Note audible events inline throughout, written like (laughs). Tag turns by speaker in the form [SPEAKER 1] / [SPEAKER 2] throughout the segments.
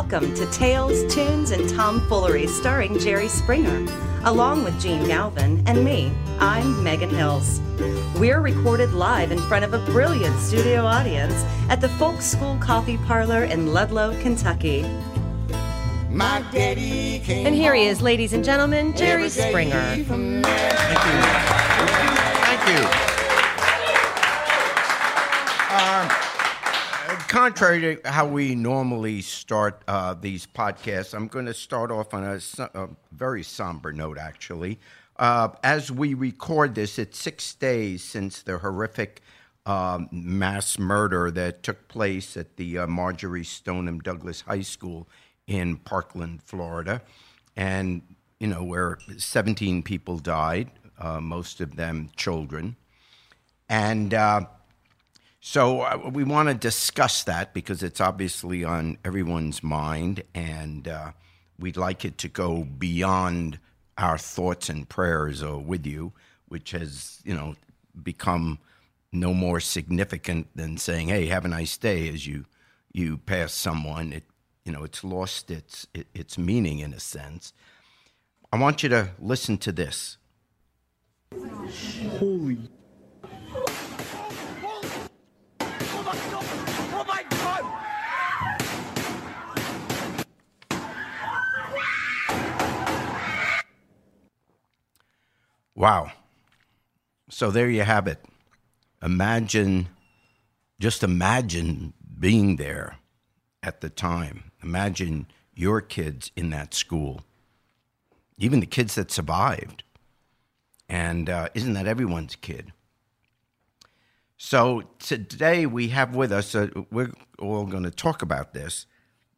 [SPEAKER 1] Welcome to Tales, Tunes, and Tomfoolery starring Jerry Springer, along with Gene Galvin and me. I'm Megan Hills. We're recorded live in front of a brilliant studio audience at the Folk School Coffee Parlor in Ludlow, Kentucky.
[SPEAKER 2] My daddy came
[SPEAKER 1] And here he is, ladies and gentlemen, Jerry Springer.
[SPEAKER 2] from there.
[SPEAKER 3] Thank you. Thank you. Um, contrary to how we normally start uh, these podcasts, I'm going to start off on a, a very somber note, actually. Uh, as we record this, it's six days since the horrific um, mass murder that took place at the uh, Marjory Stoneman Douglas High School in Parkland, Florida. And, you know, where 17 people died, uh, most of them children. And uh, so uh, we want to discuss that because it's obviously on everyone's mind, and uh, we'd like it to go beyond our thoughts and prayers uh, with you, which has, you know, become no more significant than saying, "Hey, have a nice day" as you you pass someone. It, you know, it's lost its it, its meaning in a sense. I want you to listen to this. Wow. So there you have it. Imagine, just imagine being there at the time. Imagine your kids in that school, even the kids that survived. And uh, isn't that everyone's kid? So today we have with us, uh, we're all going to talk about this,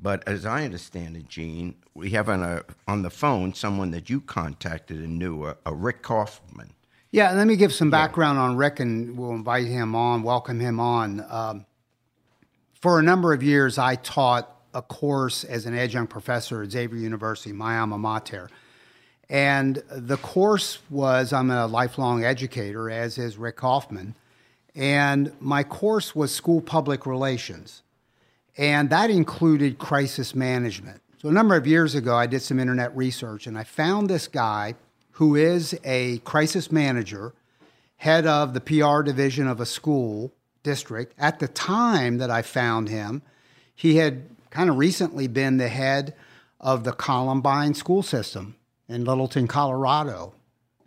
[SPEAKER 3] but as I understand it, Gene, we have on, a, on the phone someone that you contacted and knew, a, a Rick Kaufman.
[SPEAKER 4] Yeah, let me give some background on Rick, and we'll invite him on, welcome him on. Um, for a number of years, I taught a course as an adjunct professor at Xavier University, my alma mater. And the course was I'm a lifelong educator, as is Rick Kaufman. And my course was school public relations. And that included crisis management. So, a number of years ago, I did some internet research and I found this guy who is a crisis manager, head of the PR division of a school district. At the time that I found him, he had kind of recently been the head of the Columbine school system in Littleton, Colorado.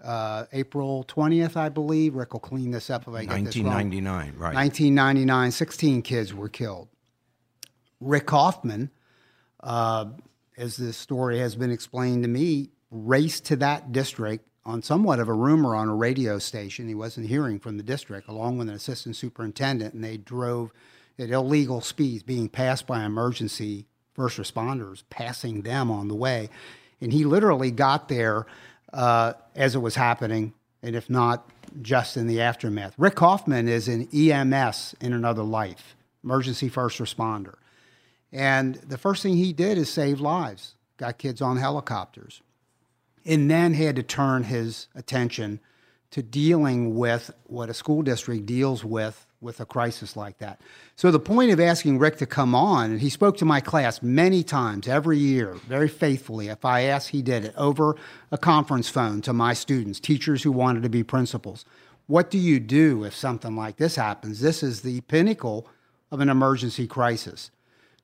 [SPEAKER 4] Uh, April 20th, I believe. Rick will clean this up if I get this wrong.
[SPEAKER 3] 1999, right.
[SPEAKER 4] 1999, 16 kids were killed. Rick Kaufman, uh, as this story has been explained to me, raced to that district on somewhat of a rumor on a radio station. He wasn't hearing from the district, along with an assistant superintendent, and they drove at illegal speeds, being passed by emergency first responders, passing them on the way. And he literally got there uh, as it was happening, and if not, just in the aftermath. Rick Kaufman is an EMS in another life, emergency first responder. And the first thing he did is save lives, got kids on helicopters, and then he had to turn his attention to dealing with what a school district deals with with a crisis like that. So the point of asking Rick to come on, and he spoke to my class many times every year, very faithfully. If I asked, he did it over a conference phone to my students, teachers who wanted to be principals. What do you do if something like this happens? This is the pinnacle of an emergency crisis.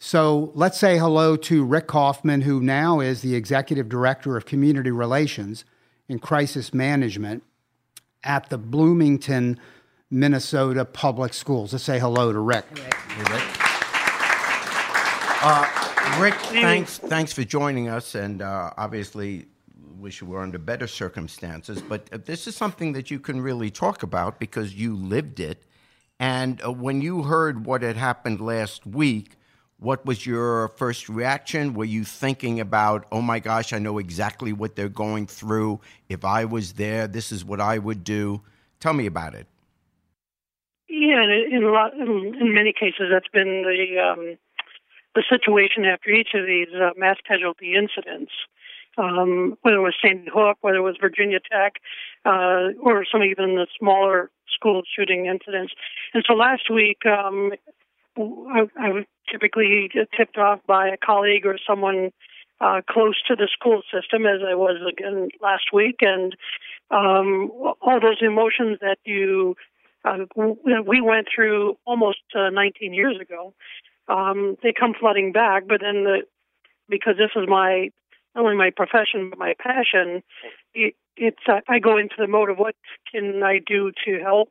[SPEAKER 4] So let's say hello to Rick Kaufman, who now is the Executive Director of Community Relations and Crisis Management at the Bloomington, Minnesota Public Schools. Let's say hello to Rick.
[SPEAKER 3] Uh, Rick, thanks, thanks for joining us, and uh, obviously wish you were under better circumstances. But uh, this is something that you can really talk about because you lived it. And uh, when you heard what had happened last week, what was your first reaction? Were you thinking about, oh my gosh, I know exactly what they're going through. If I was there, this is what I would do. Tell me about it.
[SPEAKER 5] Yeah, in, a lot, in, in many cases, that's been the um, the situation after each of these uh, mass casualty incidents. Um, whether it was Sandy Hook, whether it was Virginia Tech, uh, or some even the smaller school shooting incidents. And so last week, um, I, I was typically tipped off by a colleague or someone uh, close to the school system, as I was again last week, and um, all those emotions that you uh, we went through almost uh, 19 years ago. Um, they come flooding back, but then the, because this is my not only my profession but my passion, it, it's uh, I go into the mode of what can I do to help,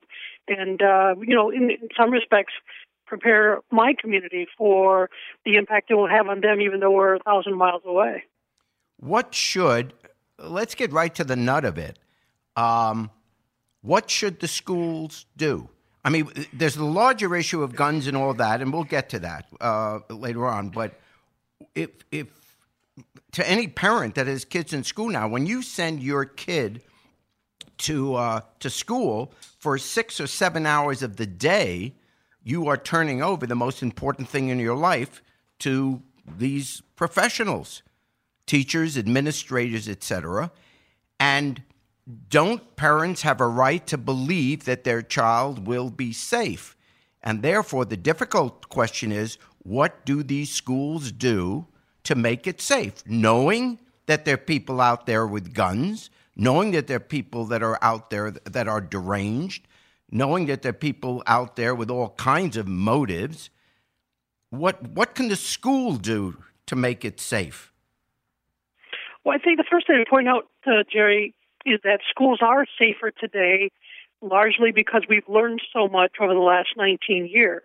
[SPEAKER 5] and uh, you know, in, in some respects, prepare my community for the impact it will have on them, even though we're a thousand miles away.
[SPEAKER 3] What should let's get right to the nut of it. Um, what should the schools do? I mean, there's the larger issue of guns and all that, and we'll get to that uh, later on. But if if to any parent that has kids in school now, when you send your kid to uh, to school for six or seven hours of the day, you are turning over the most important thing in your life to these professionals, teachers, administrators, etc. And don't parents have a right to believe that their child will be safe? And therefore, the difficult question is what do these schools do to make it safe, knowing that there are people out there with guns, knowing that there are people that are out there that are deranged, knowing that there are people out there with all kinds of motives. What what can the school do to make it safe?
[SPEAKER 5] Well, I think the first thing to point out, uh, Jerry, is that schools are safer today, largely because we've learned so much over the last 19 years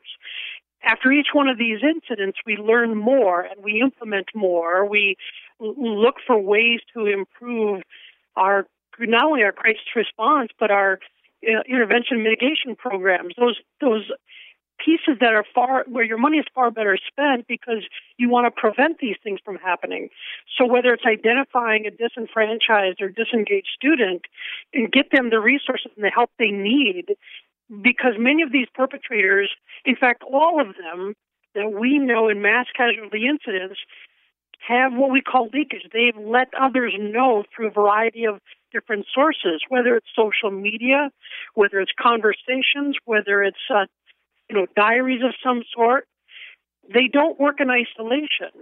[SPEAKER 5] after each one of these incidents, we learn more and we implement more. We look for ways to improve our not only our crisis response but our uh, intervention mitigation programs. Those those pieces that are far where your money is far better spent because you want to prevent these things from happening. So whether it's identifying a disenfranchised or disengaged student and get them the resources and the help they need because many of these perpetrators, in fact, all of them that we know in mass casualty incidents, have what we call leakage. They've let others know through a variety of different sources, whether it's social media, whether it's conversations, whether it's uh, you know diaries of some sort. They don't work in isolation,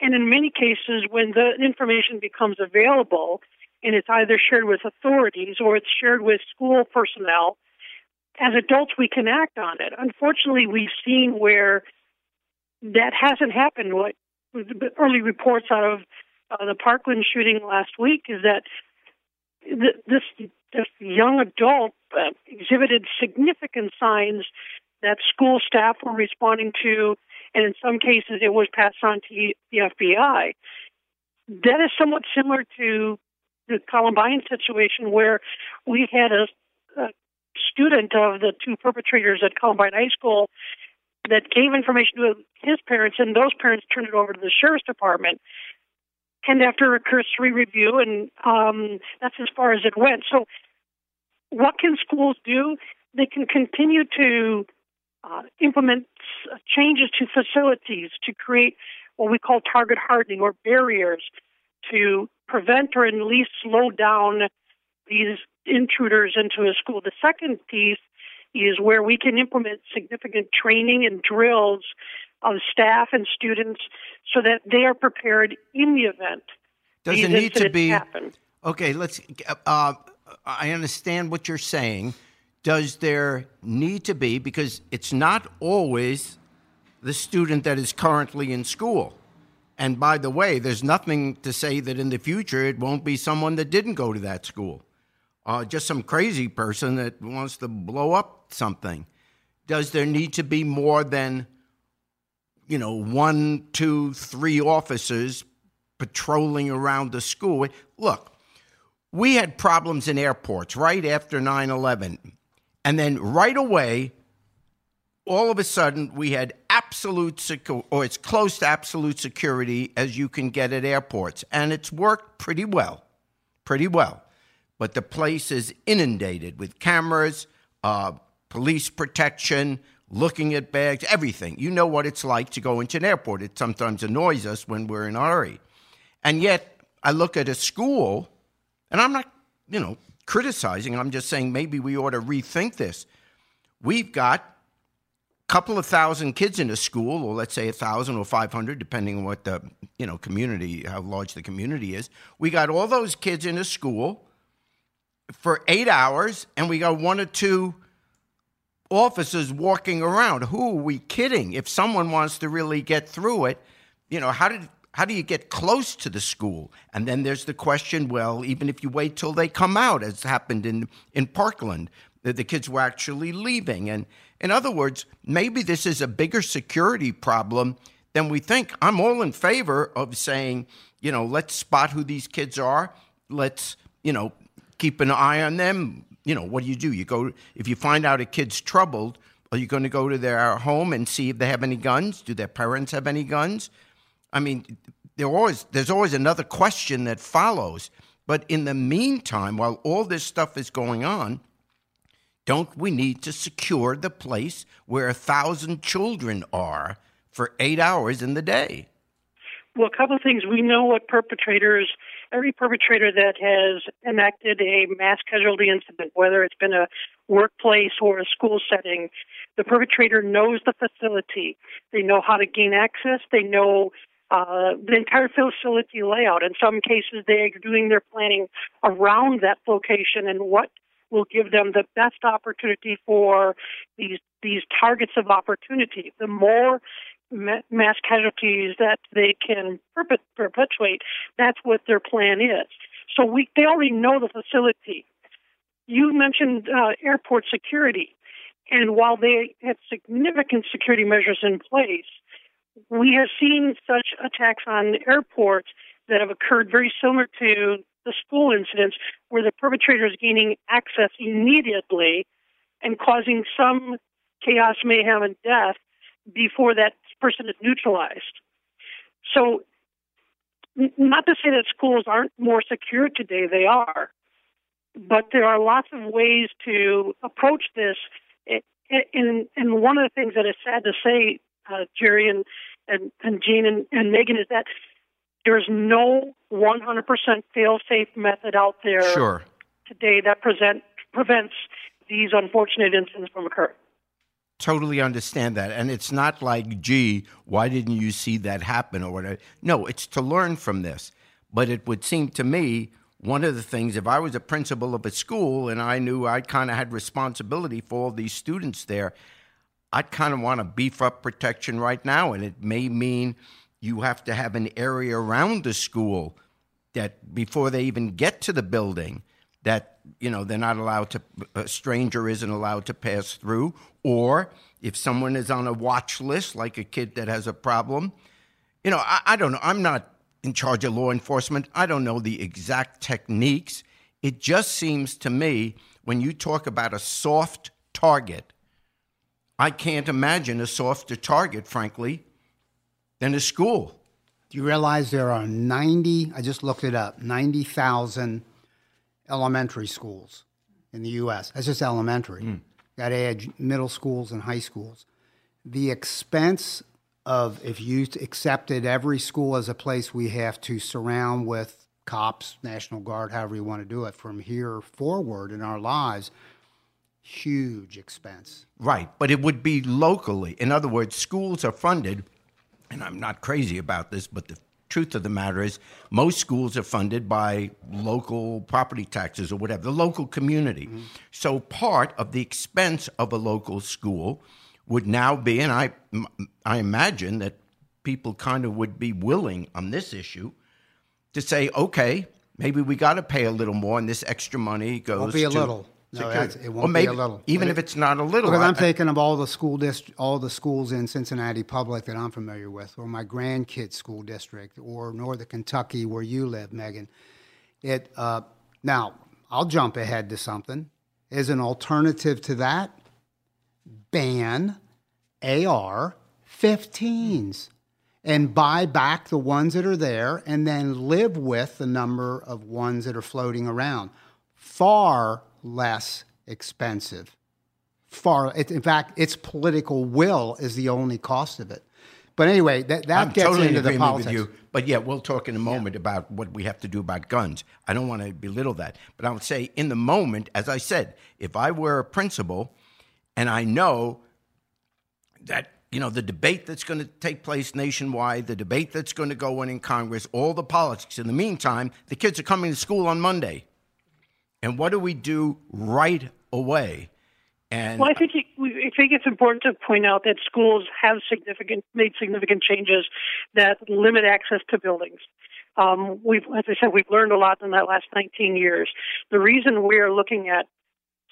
[SPEAKER 5] and in many cases, when the information becomes available and it's either shared with authorities or it's shared with school personnel as adults, we can act on it. Unfortunately, we've seen where that hasn't happened. What early reports out of uh, the Parkland shooting last week is that this this young adult uh, exhibited significant signs that school staff were responding to, and in some cases, it was passed on to the FBI. That is somewhat similar to the Columbine situation, where we had a, a student of the two perpetrators at Columbine High School that gave information to his parents, and those parents turned it over to the sheriff's department. And after a cursory review, and um, that's as far as it went. So, what can schools do? They can continue to uh, implement changes to facilities to create what we call target hardening or barriers to prevent or at least slow down these intruders into a school. The second piece is where we can implement significant training and drills of staff and students so that they are prepared in the event.
[SPEAKER 3] Does it need to be happen. okay? Let's. Uh, I understand what you're saying. Does there need to be because it's not always the student that is currently in school. And by the way, there's nothing to say that in the future it won't be someone that didn't go to that school uh, just some crazy person that wants to blow up something. Does there need to be more than, you know, one, two, three officers patrolling around the school? Look, we had problems in airports right after 9 11. And then right away, all of a sudden, we had absolute or it's close to absolute security as you can get at airports. And it's worked pretty well. Pretty well but the place is inundated with cameras, uh, police protection, looking at bags, everything. You know what it's like to go into an airport. It sometimes annoys us when we're in a hurry. And yet, I look at a school, and I'm not, you know, criticizing, I'm just saying maybe we ought to rethink this. We've got a couple of thousand kids in a school, or let's say a thousand or five hundred, depending on what the you know community, how large the community is. We got all those kids in a school for eight hours, and we got one or two officers walking around. Who are we kidding? If someone wants to really get through it, you know, how did how do you get close to the school? And then there's the question, well, even if you wait till they come out, as happened in in Parkland, the, the kids were actually leaving. And in other words, maybe this is a bigger security problem than we think. I'm all in favor of saying, you know, let's spot who these kids are. Let's, you know, keep an eye on them. You know, what do you do? You go if you find out a kid's troubled, are you going to go to their home and see if they have any guns? Do their parents have any guns? I mean, there always there's always another question that follows. But in the meantime, while all this stuff is going on, don't we need to secure the place where a thousand children are for eight hours in the day?
[SPEAKER 5] Well, a couple of things. We know what perpetrators, every perpetrator that has enacted a mass casualty incident, whether it's been a workplace or a school setting, the perpetrator knows the facility. They know how to gain access. They know uh, the entire facility layout. In some cases, they're doing their planning around that location and what will give them the best opportunity for these these targets of opportunity. The more mass casualties that they can perpetuate, that's what their plan is. So we they already know the facility. You mentioned uh, airport security, and while they have significant security measures in place, we have seen such attacks on airports that have occurred very similar to the school incidents where the perpetrator is gaining access immediately and causing some chaos, mayhem, and death before that person is neutralized. So, not to say that schools aren't more secure today, they are. But there are lots of ways to approach this. And, and one of the things that is sad to say, uh, Jerry and, and, and Gene and, and Megan, is that there is no 100% fail-safe method out there
[SPEAKER 3] sure.
[SPEAKER 5] today that present, prevents these unfortunate incidents from occurring.
[SPEAKER 3] Totally understand that. And it's not like, gee, why didn't you see that happen or whatever. No, it's to learn from this. But it would seem to me one of the things, if I was a principal of a school and I knew I kind of had responsibility for all these students there, I'd kind of want to beef up protection right now. And it may mean you have to have an area around the school that before they even get to the building that you know they're not allowed to a stranger isn't allowed to pass through or if someone is on a watch list like a kid that has a problem you know I, I don't know i'm not in charge of law enforcement i don't know the exact techniques it just seems to me when you talk about a soft target i can't imagine a softer target frankly than a school.
[SPEAKER 4] Do you realize there are 90, I just looked it up, 90,000 elementary schools in the U.S. That's just elementary. Mm. Got to add middle schools and high schools. The expense of if you accepted every school as a place we have to surround with cops, National Guard, however you want to do it, from here forward in our lives, huge expense.
[SPEAKER 3] Right, but it would be locally. In other words, schools are funded – and I'm not crazy about this, but the truth of the matter is most schools are funded by local property taxes or whatever, the local community. Mm-hmm. So part of the expense of a local school would now be, and I, I imagine that people kind of would be willing on this issue to say, okay, maybe we got to pay a little more, and this extra money goes.
[SPEAKER 4] Won't be a
[SPEAKER 3] to,
[SPEAKER 4] little. No, it won't
[SPEAKER 3] maybe,
[SPEAKER 4] be a little.
[SPEAKER 3] Even if it's not a little.
[SPEAKER 4] Because I'm thinking of all the school dist- all the schools in Cincinnati Public that I'm familiar with, or my grandkids' school district, or Northern Kentucky where you live, Megan. It uh, now I'll jump ahead to something. As an alternative to that, ban AR-15s and buy back the ones that are there, and then live with the number of ones that are floating around. Far less expensive. Far, in fact, its political will is the only cost of it. But anyway, that, that
[SPEAKER 3] I'm
[SPEAKER 4] gets
[SPEAKER 3] totally
[SPEAKER 4] into the
[SPEAKER 3] politics.
[SPEAKER 4] politics.
[SPEAKER 3] With you, but yeah, we'll talk in a moment yeah. about what we have to do about guns. I don't want to belittle that, but I would say in the moment, as I said, if I were a principal and I know that you know the debate that's going to take place nationwide, the debate that's going to go on in Congress, all the politics. In the meantime, the kids are coming to school on Monday, and what do we do right away?
[SPEAKER 5] And well, I think I think it's important to point out that schools have significant made significant changes that limit access to buildings. Um, we've, as I said, we've learned a lot in that last 19 years. The reason we're looking at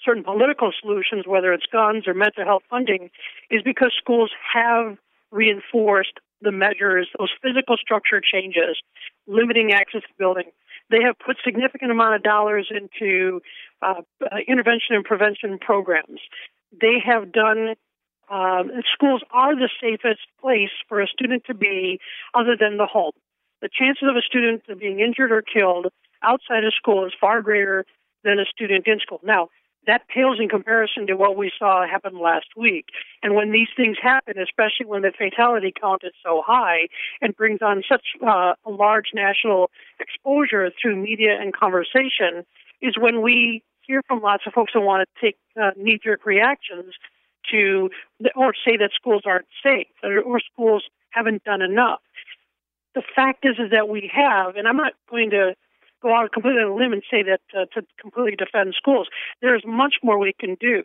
[SPEAKER 5] certain political solutions, whether it's guns or mental health funding, is because schools have reinforced the measures, those physical structure changes, limiting access to building. They have put significant amount of dollars into uh, uh, intervention and prevention programs. They have done. Um, schools are the safest place for a student to be, other than the home. The chances of a student being injured or killed outside of school is far greater than a student in school. Now, that pales in comparison to what we saw happen last week. And when these things happen, especially when the fatality count is so high and brings on such uh, a large national exposure through media and conversation, is when we hear from lots of folks who want to take uh, knee jerk reactions to, or say that schools aren't safe or, or schools haven't done enough. The fact is, is that we have, and I'm not going to go out completely on a limb and say that uh, to completely defend schools. There's much more we can do.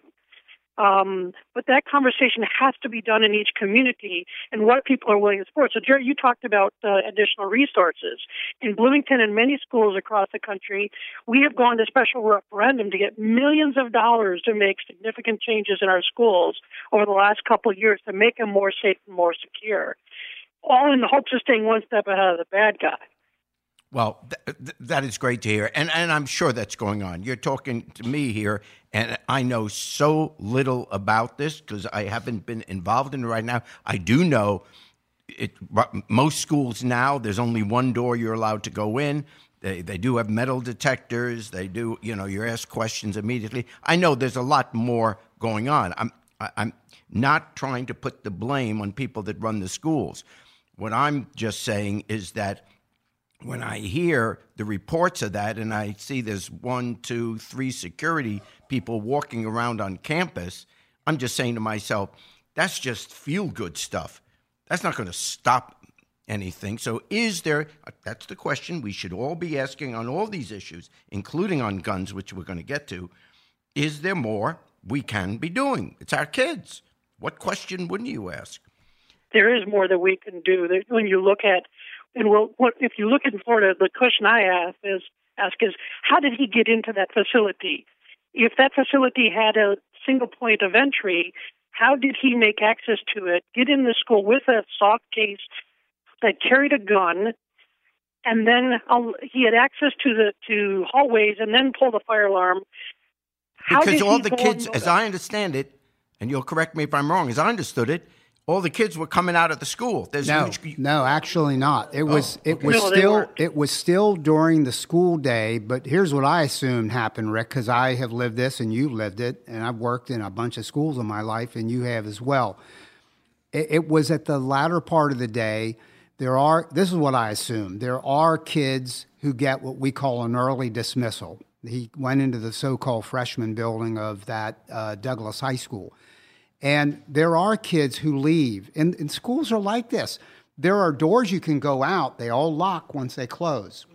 [SPEAKER 5] Um, but that conversation has to be done in each community and what people are willing to support. So, Jerry, you talked about uh, additional resources. In Bloomington and many schools across the country, we have gone to special referendum to get millions of dollars to make significant changes in our schools over the last couple of years to make them more safe and more secure, all in the hopes of staying one step ahead of the bad guy.
[SPEAKER 3] Well, th- th- that is great to hear. And, and I'm sure that's going on. You're talking to me here, and I know so little about this because I haven't been involved in it right now. I do know it, most schools now, there's only one door you're allowed to go in. They, they do have metal detectors. They do, you know, you're asked questions immediately. I know there's a lot more going on. I'm, I'm not trying to put the blame on people that run the schools. What I'm just saying is that when I hear the reports of that and I see there's one, two, three security people walking around on campus, I'm just saying to myself, that's just feel good stuff. That's not going to stop anything. So, is there, that's the question we should all be asking on all these issues, including on guns, which we're going to get to. Is there more we can be doing? It's our kids. What question wouldn't you ask?
[SPEAKER 5] There is more that we can do. When you look at and well, what if you look in Florida, the question I ask is ask is how did he get into that facility? If that facility had a single point of entry, how did he make access to it? Get in the school with a soft case that carried a gun, and then um, he had access to the to hallways, and then pull the fire alarm.
[SPEAKER 3] How because all the kids, as I understand it, and you'll correct me if I'm wrong, as I understood it, all the kids were coming out of the school.
[SPEAKER 4] There's no, huge... no, actually not. It was oh, it was no, still it was still during the school day. But here's what I assumed happened, Rick, because I have lived this and you lived it, and I've worked in a bunch of schools in my life, and you have as well. It, it was at the latter part of the day. There are this is what I assume. There are kids who get what we call an early dismissal. He went into the so-called freshman building of that uh, Douglas High School and there are kids who leave, and, and schools are like this. There are doors you can go out, they all lock once they close.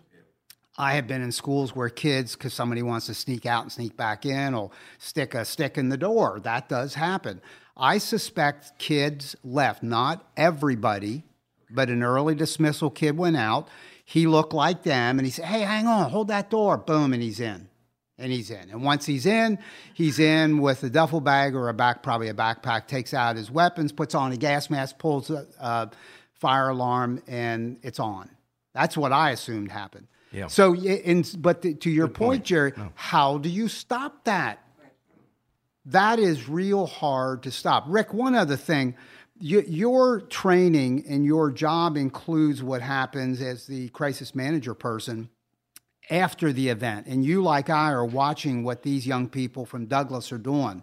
[SPEAKER 4] I have been in schools where kids, because somebody wants to sneak out and sneak back in, or stick a stick in the door. That does happen. I suspect kids left, not everybody, but an early dismissal kid went out. He looked like them and he said, Hey, hang on, hold that door. Boom, and he's in and he's in. And once he's in, he's in with a duffel bag or a back, probably a backpack, takes out his weapons, puts on a gas mask, pulls a, a fire alarm, and it's on. That's what I assumed happened. Yeah. So, in, but the, to your point, point, Jerry, no. how do you stop that? That is real hard to stop. Rick, one other thing. Your training and your job includes what happens as the crisis manager person after the event, and you, like I, are watching what these young people from Douglas are doing,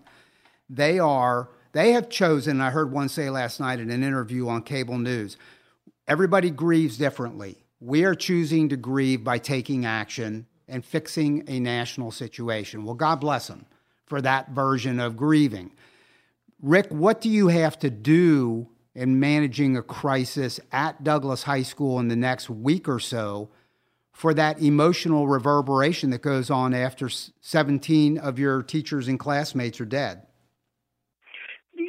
[SPEAKER 4] they are they have chosen. I heard one say last night in an interview on cable news. Everybody grieves differently. We are choosing to grieve by taking action and fixing a national situation. Well, God bless them for that version of grieving. Rick, what do you have to do in managing a crisis at Douglas High School in the next week or so for that emotional reverberation that goes on after 17 of your teachers and classmates are dead?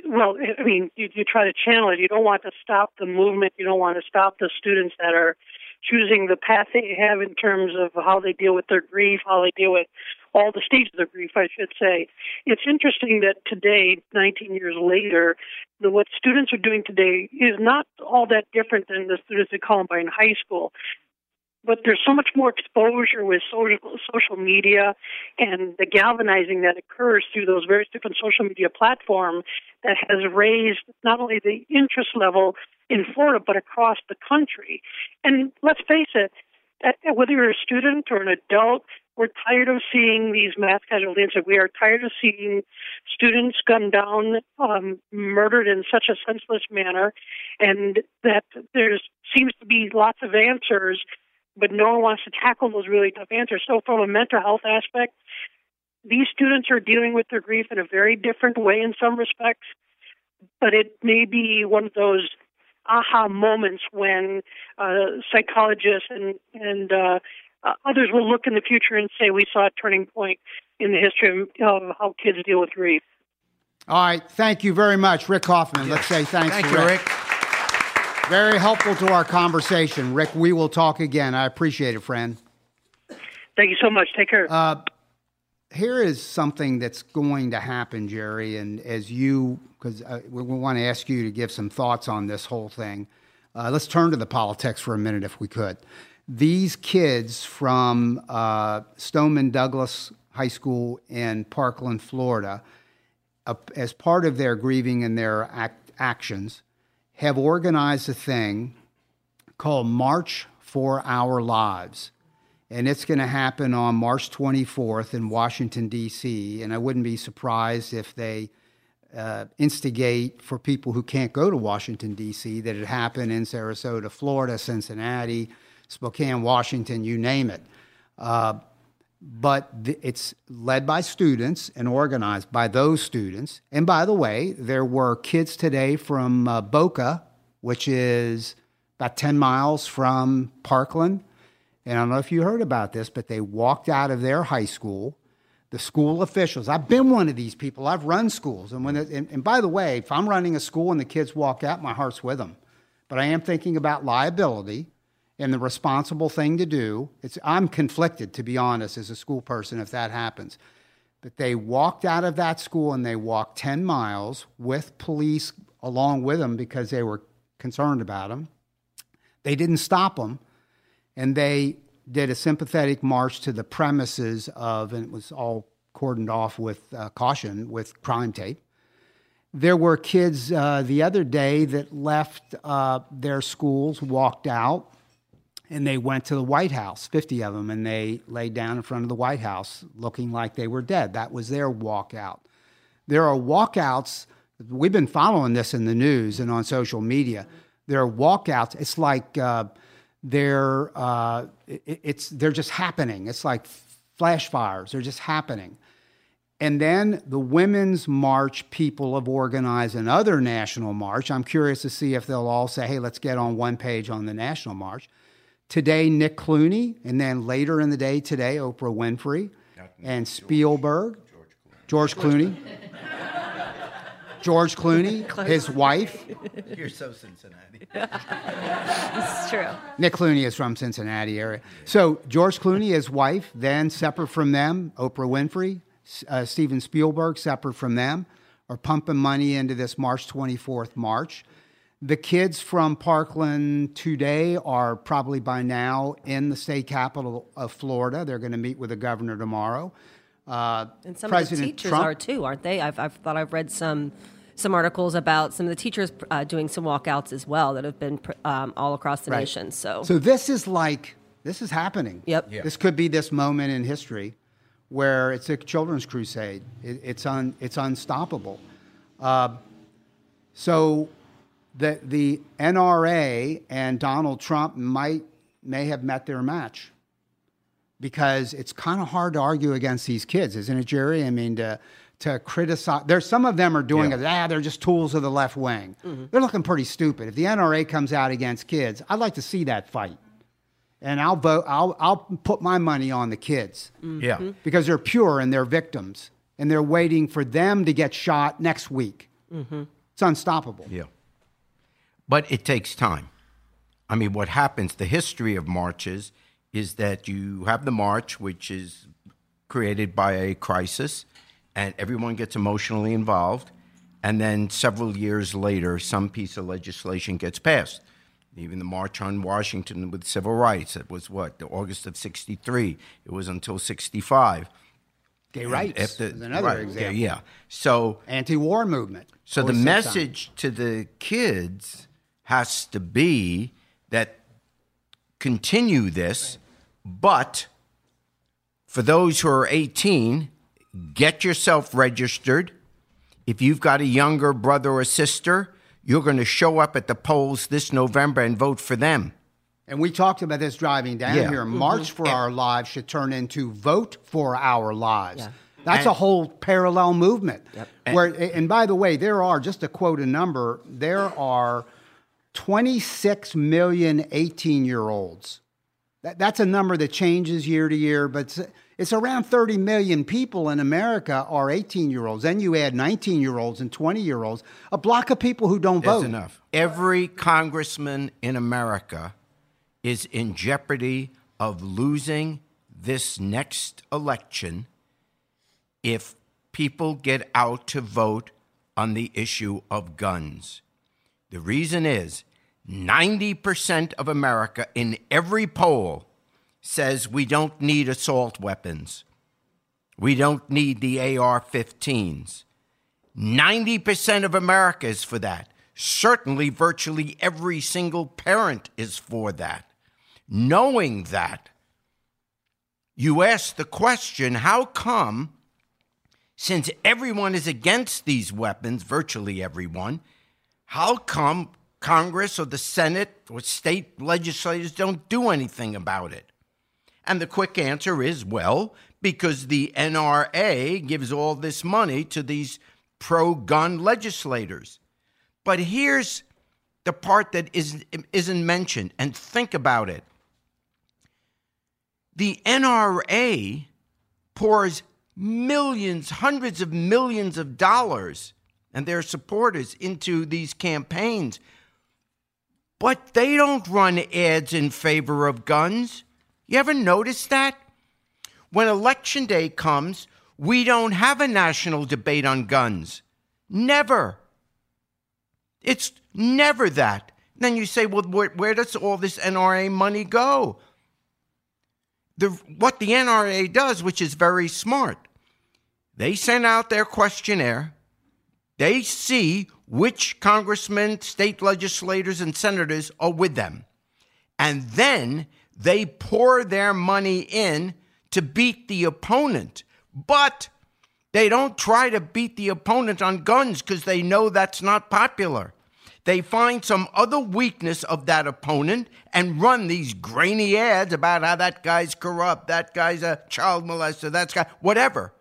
[SPEAKER 5] Well, I mean, you, you try to channel it. You don't want to stop the movement. You don't want to stop the students that are choosing the path they have in terms of how they deal with their grief, how they deal with all the stages of grief, I should say. It's interesting that today, 19 years later, the, what students are doing today is not all that different than the students at Columbine High School but there's so much more exposure with social social media and the galvanizing that occurs through those various different social media platforms that has raised not only the interest level in Florida but across the country. And let's face it, whether you're a student or an adult, we're tired of seeing these mass casualty incidents. We are tired of seeing students gunned down, um, murdered in such a senseless manner, and that there seems to be lots of answers but no one wants to tackle those really tough answers. So, from a mental health aspect, these students are dealing with their grief in a very different way in some respects, but it may be one of those aha moments when uh, psychologists and and uh, uh, others will look in the future and say we saw a turning point in the history of, of how kids deal with grief.
[SPEAKER 4] All right, thank you very much, Rick Kaufman. Let's say thanks.
[SPEAKER 3] Thank
[SPEAKER 4] to
[SPEAKER 3] you,
[SPEAKER 4] Rick.
[SPEAKER 3] Rick.
[SPEAKER 4] Very helpful to our conversation. Rick, we will talk again. I appreciate it, friend.
[SPEAKER 5] Thank you so much. Take care.
[SPEAKER 4] Uh, here is something that's going to happen, Jerry, and as you, because uh, we, we want to ask you to give some thoughts on this whole thing. Uh, let's turn to the politics for a minute, if we could. These kids from uh, Stoneman Douglas High School in Parkland, Florida, uh, as part of their grieving and their act- actions, have organized a thing called March for Our Lives. And it's going to happen on March 24th in Washington, D.C. And I wouldn't be surprised if they uh, instigate for people who can't go to Washington, D.C., that it happen in Sarasota, Florida, Cincinnati, Spokane, Washington, you name it. Uh, but th- it's led by students and organized by those students. And by the way, there were kids today from uh, Boca, which is about 10 miles from Parkland. And I don't know if you heard about this, but they walked out of their high school. The school officials, I've been one of these people. I've run schools. And, when it, and, and by the way, if I'm running a school and the kids walk out, my heart's with them. But I am thinking about liability and the responsible thing to do. It's, I'm conflicted, to be honest, as a school person if that happens. But they walked out of that school and they walked 10 miles with police along with them because they were concerned about them. They didn't stop them, and they did a sympathetic march to the premises of, and it was all cordoned off with uh, caution with crime tape. There were kids uh, the other day that left uh, their schools, walked out, and they went to the White House, 50 of them, and they laid down in front of the White House looking like they were dead. That was their walkout. There are walkouts, we've been following this in the news and on social media. There are walkouts, it's like uh, they're, uh, it, it's, they're just happening. It's like flash fires, they're just happening. And then the Women's March people have organized another national march. I'm curious to see if they'll all say, hey, let's get on one page on the national march. Today, Nick Clooney, and then later in the day today, Oprah Winfrey and Spielberg, George Clooney. George (laughs) Clooney, his wife.
[SPEAKER 3] You're so Cincinnati. (laughs)
[SPEAKER 1] It's true.
[SPEAKER 4] Nick Clooney is from Cincinnati area. So George Clooney, his wife, then separate from them, Oprah Winfrey, uh, Steven Spielberg, separate from them, are pumping money into this March 24th march. The kids from Parkland today are probably by now in the state capital of Florida. They're going to meet with the governor tomorrow. Uh,
[SPEAKER 6] And some
[SPEAKER 4] President
[SPEAKER 6] of the teachers
[SPEAKER 4] Trump-
[SPEAKER 6] are too, aren't they? I've, I've thought I've read some some articles about some of the teachers uh, doing some walkouts as well that have been pr- um, all across the
[SPEAKER 4] Right.
[SPEAKER 6] nation. So,
[SPEAKER 4] So this is like this is happening.
[SPEAKER 6] Yep. Yeah.
[SPEAKER 4] This could be this moment in history where it's a children's crusade. It, it's un, it's unstoppable. Uh, so the the NRA and Donald Trump might may have met their match because it's kind of hard to argue against these kids, isn't it, Jerry? I mean, to to criticize. There's some of them are doing
[SPEAKER 3] Yeah.
[SPEAKER 4] it. Ah, they're just tools of the left wing. Mm-hmm. They're looking pretty stupid. If the NRA comes out against kids, I'd like to see that fight, and I'll vote. I'll I'll put my money on the kids mm-hmm.
[SPEAKER 3] Yeah.
[SPEAKER 4] because they're pure and they're victims, and they're waiting for them to get shot next week. Mm-hmm. It's unstoppable.
[SPEAKER 3] Yeah. But it takes time. I mean, what happens, the history of marches is that you have the march, which is created by a crisis, and everyone gets emotionally involved. And then several years later, some piece of legislation gets passed. Even the March on Washington with civil rights, it was what, the August of 63. It was until 65.
[SPEAKER 4] Gay rights
[SPEAKER 3] After-
[SPEAKER 4] is another
[SPEAKER 3] right,
[SPEAKER 4] example.
[SPEAKER 3] Yeah, yeah. So
[SPEAKER 4] Anti-war movement.
[SPEAKER 3] so the message to the kids has to be that continue this, but for those who are 18, get yourself registered. If you've got a younger brother or sister, you're going to show up at the polls this November and vote for them.
[SPEAKER 4] And we talked about this driving down
[SPEAKER 3] Yeah.
[SPEAKER 4] here. Mm-hmm. March for Our Lives should turn into Vote for Our Lives.
[SPEAKER 6] Yeah.
[SPEAKER 4] That's
[SPEAKER 3] And-
[SPEAKER 4] a whole parallel movement. Where, and by the way, there are, just to quote a number, there are 26 million 18 year olds. That, that's a number that changes year to year, but it's, it's around 30 million people in America are 18 year olds. Then you add 19 year olds and 20 year olds, a block of people who don't
[SPEAKER 3] That's
[SPEAKER 4] vote.
[SPEAKER 3] enough. Every congressman in America is in jeopardy of losing this next election if people get out to vote on the issue of guns. The reason is 90% of America in every poll says we don't need assault weapons. We don't need the AR 15s. 90% of America is for that. Certainly, virtually every single parent is for that. Knowing that, you ask the question how come, since everyone is against these weapons, virtually everyone, how come Congress or the Senate or state legislators don't do anything about it? And the quick answer is well, because the NRA gives all this money to these pro gun legislators. But here's the part that isn't, isn't mentioned, and think about it. The NRA pours millions, hundreds of millions of dollars and their supporters into these campaigns, but they don't run ads in favor of guns. You ever notice that? When election day comes, we don't have a national debate on guns. Never. It's never that. Then you say, well, where, where does all this NRA money go? The, what the NRA does, which is very smart, they send out their questionnaire. They see which congressmen, state legislators, and senators are with them. And then they pour their money in to beat the opponent. But they don't try to beat the opponent on guns because they know that's not popular. They find some other weakness of that opponent and run these grainy ads about how that guy's corrupt, that guy's a child molester, that guy, whatever.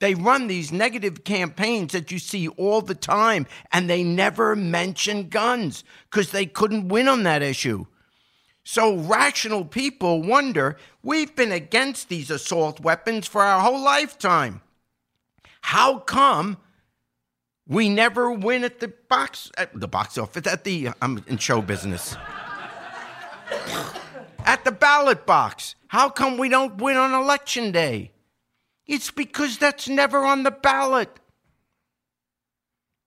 [SPEAKER 3] They run these negative campaigns that you see all the time, and they never mention guns because they couldn't win on that issue. So rational people wonder we've been against these assault weapons for our whole lifetime. How come we never win at the box at the box office at the I'm in show business. at the ballot box. How come we don't win on election day? It's because that's never on the ballot.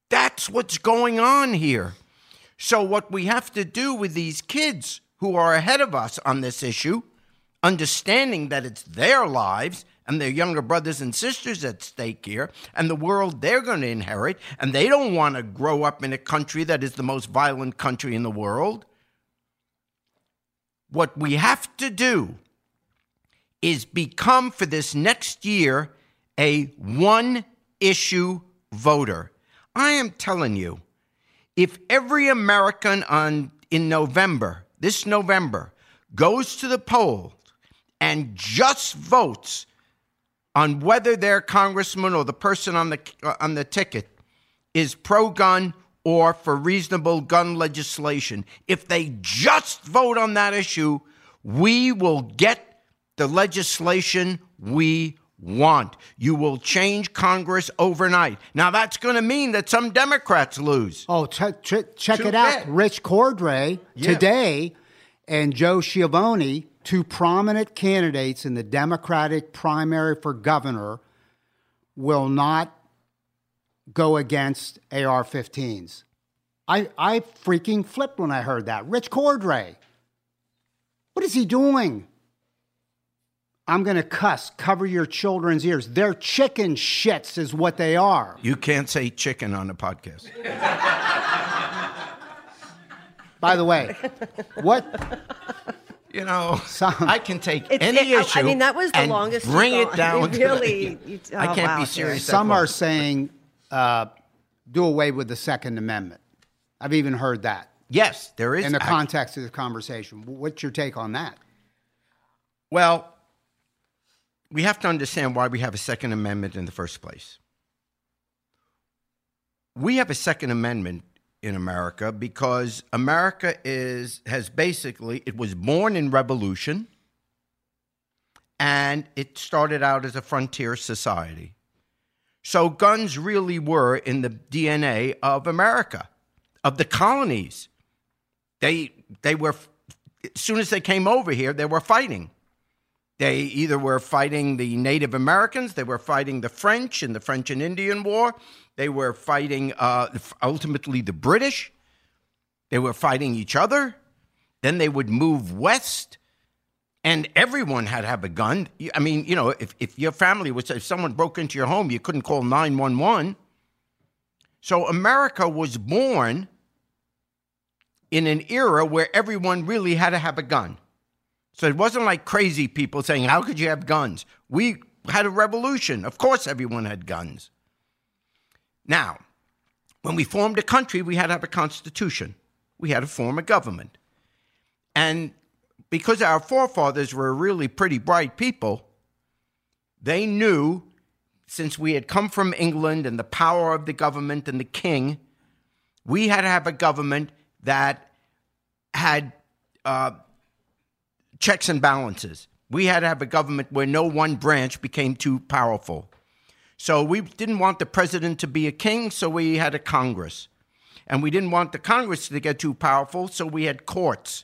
[SPEAKER 3] That's what's going on here. So, what we have to do with these kids who are ahead of us on this issue, understanding that it's their lives and their younger brothers and sisters at stake here, and the world they're going to inherit, and they don't want to grow up in a country that is the most violent country in the world. What we have to do is become for this next year a one issue voter. I am telling you, if every American on in November, this November, goes to the poll and just votes on whether their congressman or the person on the on the ticket is pro-gun or for reasonable gun legislation. If they just vote on that issue, we will get the legislation we want. You will change Congress overnight. Now, that's going to mean that some Democrats lose.
[SPEAKER 4] Oh, ch- ch- check
[SPEAKER 3] Too
[SPEAKER 4] it out.
[SPEAKER 3] bad.
[SPEAKER 4] Rich Cordray
[SPEAKER 3] Yeah.
[SPEAKER 4] today and Joe Schiavoni, two prominent candidates in the Democratic primary for governor, will not go against AR 15s. I, I freaking flipped when I heard that. Rich Cordray. What is he doing? I'm going to cuss. Cover your children's ears. They're chicken shits, is what they are.
[SPEAKER 3] You can't say chicken on a podcast.
[SPEAKER 4] By the way, what
[SPEAKER 3] You know,
[SPEAKER 4] Some-
[SPEAKER 3] I can take
[SPEAKER 6] It's-
[SPEAKER 3] any
[SPEAKER 6] it- I-
[SPEAKER 3] issue.
[SPEAKER 6] I mean, that was the
[SPEAKER 3] and
[SPEAKER 6] longest you've
[SPEAKER 3] Bring it
[SPEAKER 6] gone. (laughs)
[SPEAKER 3] down. to-
[SPEAKER 6] Really, you-
[SPEAKER 3] I
[SPEAKER 6] oh,
[SPEAKER 3] can't
[SPEAKER 6] wow,
[SPEAKER 3] be serious.
[SPEAKER 4] Some are saying uh, do away with the Second Amendment. I've even heard that
[SPEAKER 3] Yes, there is.
[SPEAKER 4] in the
[SPEAKER 3] act-
[SPEAKER 4] context of the conversation. What's your take on that?
[SPEAKER 3] Well, we have to understand why we have a Second Amendment in the first place. We have a Second Amendment in America because America is has basically it was born in revolution and it started out as a frontier society. So guns really were in the DNA of America, of the colonies. They they were as soon as they came over here, they were fighting. They either were fighting the Native Americans, they were fighting the French in the French and Indian War, they were fighting uh, ultimately the British, they were fighting each other. Then they would move west, and everyone had to have a gun. I mean, you know, if, if your family was, if someone broke into your home, you couldn't call 911. So America was born in an era where everyone really had to have a gun. So it wasn't like crazy people saying, How could you have guns? We had a revolution. Of course, everyone had guns. Now, when we formed a country, we had to have a constitution, we had to form a government. And because our forefathers were really pretty bright people, they knew, since we had come from England and the power of the government and the king, we had to have a government that had uh, checks and balances. We had to have a government where no one branch became too powerful. So we didn't want the president to be a king, so we had a Congress. And we didn't want the Congress to get too powerful, so we had courts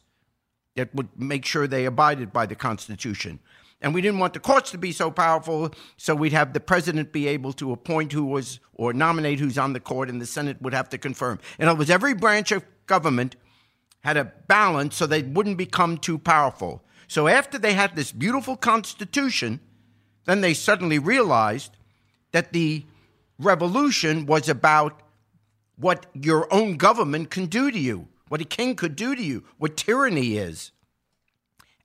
[SPEAKER 3] that would make sure they abided by the Constitution. And we didn't want the courts to be so powerful, so we'd have the president be able to appoint who was or nominate who's on the court, and the Senate would have to confirm. In other words, every branch of government had a balance so they wouldn't become too powerful. So after they had this beautiful constitution, then they suddenly realized that the revolution was about what your own government can do to you, what a king could do to you, what tyranny is.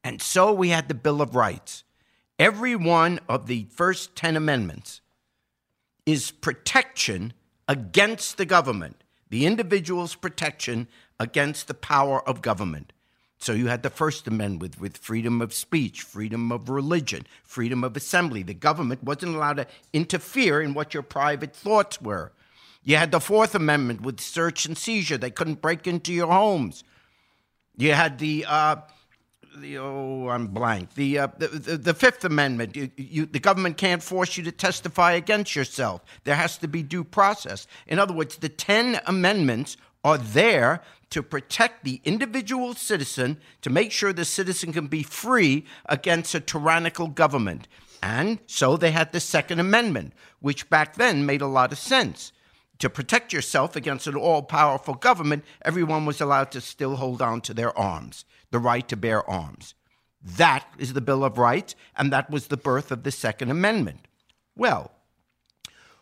[SPEAKER 3] And so we had the Bill of Rights. Every one of the first 10 amendments is protection against the government, the individual's protection against the power of government. So you had the First Amendment with, with freedom of speech, freedom of religion, freedom of assembly. The government wasn't allowed to interfere in what your private thoughts were. You had the Fourth Amendment with search and seizure. They couldn't break into your homes. You had the, uh, the oh, I'm blank. The, uh, the, the, the Fifth Amendment. You, you, the government can't force you to testify against yourself. There has to be due process. In other words, the Ten Amendments are there to protect the individual citizen, to make sure the citizen can be free against a tyrannical government. And so they had the Second Amendment, which back then made a lot of sense. To protect yourself against an all powerful government, everyone was allowed to still hold on to their arms, the right to bear arms. That is the Bill of Rights, and that was the birth of the Second Amendment. Well,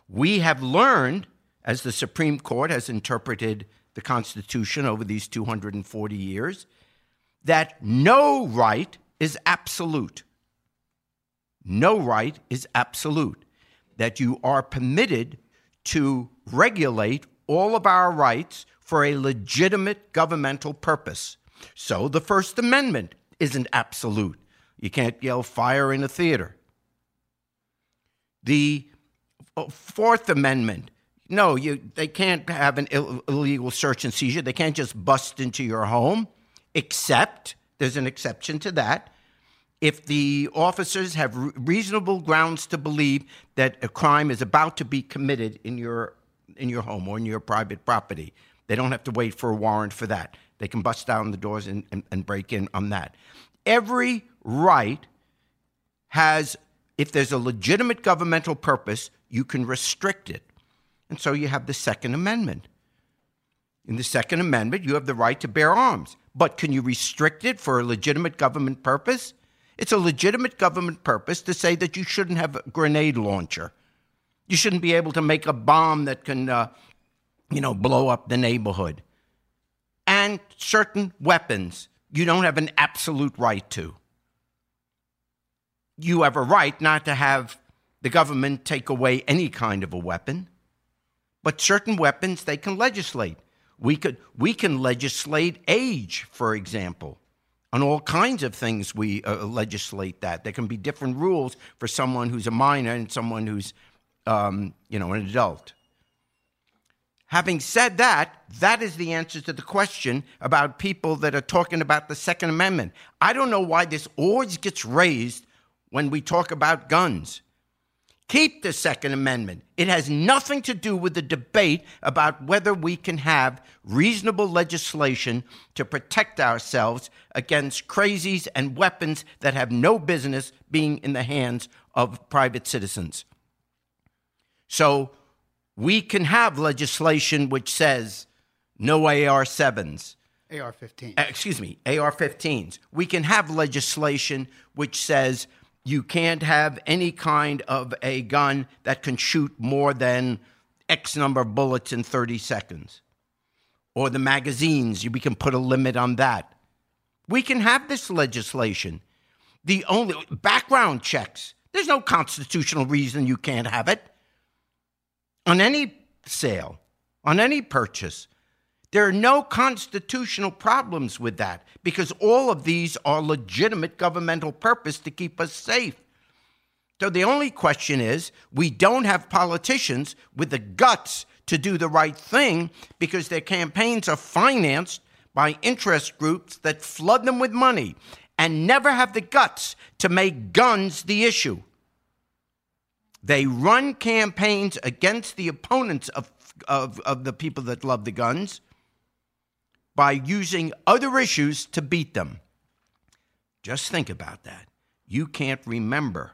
[SPEAKER 3] we have learned, as the Supreme Court has interpreted the Constitution over these 240 years, that no right is absolute. No right is absolute. That you are permitted to regulate all of our rights for a legitimate governmental purpose. So the First Amendment isn't absolute. You can't yell fire in a theater. The uh, Fourth Amendment. No, you, they can't have an Ill- illegal search and seizure. They can't just bust into your home, except there's an exception to that. If the officers have re- reasonable grounds to believe that a crime is about to be committed in your in your home or in your private property, they don't have to wait for a warrant for that. They can bust down the doors and, and, and break in on that. Every right has, if there's a legitimate governmental purpose, you can restrict it. And so you have the Second Amendment. In the Second Amendment, you have the right to bear arms. But can you restrict it for a legitimate government purpose? It's a legitimate government purpose to say that you shouldn't have a grenade launcher. You shouldn't be able to make a bomb that can, uh, you know, blow up the neighborhood. And certain weapons you don't have an absolute right to. You have a right not to have the government take away any kind of a weapon. But certain weapons they can legislate. We could we can legislate age, for example. On all kinds of things, we uh, legislate that. There can be different rules for someone who's a minor and someone who's, um, you know, an adult. Having said that, that is the answer to the question about people that are talking about the Second Amendment. I don't know why this always gets raised when we talk about guns. Keep the Second Amendment. It has nothing to do with the debate about whether we can have reasonable legislation to protect ourselves against crazies and weapons that have no business being in the hands of private citizens. So we can have legislation which says no AR 7s.
[SPEAKER 4] AR 15.
[SPEAKER 3] Uh, excuse me, AR 15s. We can have legislation which says you can't have any kind of a gun that can shoot more than X number of bullets in 30 seconds. Or the magazines, we can put a limit on that. We can have this legislation. The only background checks, there's no constitutional reason you can't have it. On any sale, on any purchase, there are no constitutional problems with that because all of these are legitimate governmental purpose to keep us safe. So the only question is we don't have politicians with the guts to do the right thing because their campaigns are financed by interest groups that flood them with money and never have the guts to make guns the issue. They run campaigns against the opponents of, of, of the people that love the guns by using other issues to beat them. Just think about that. You can't remember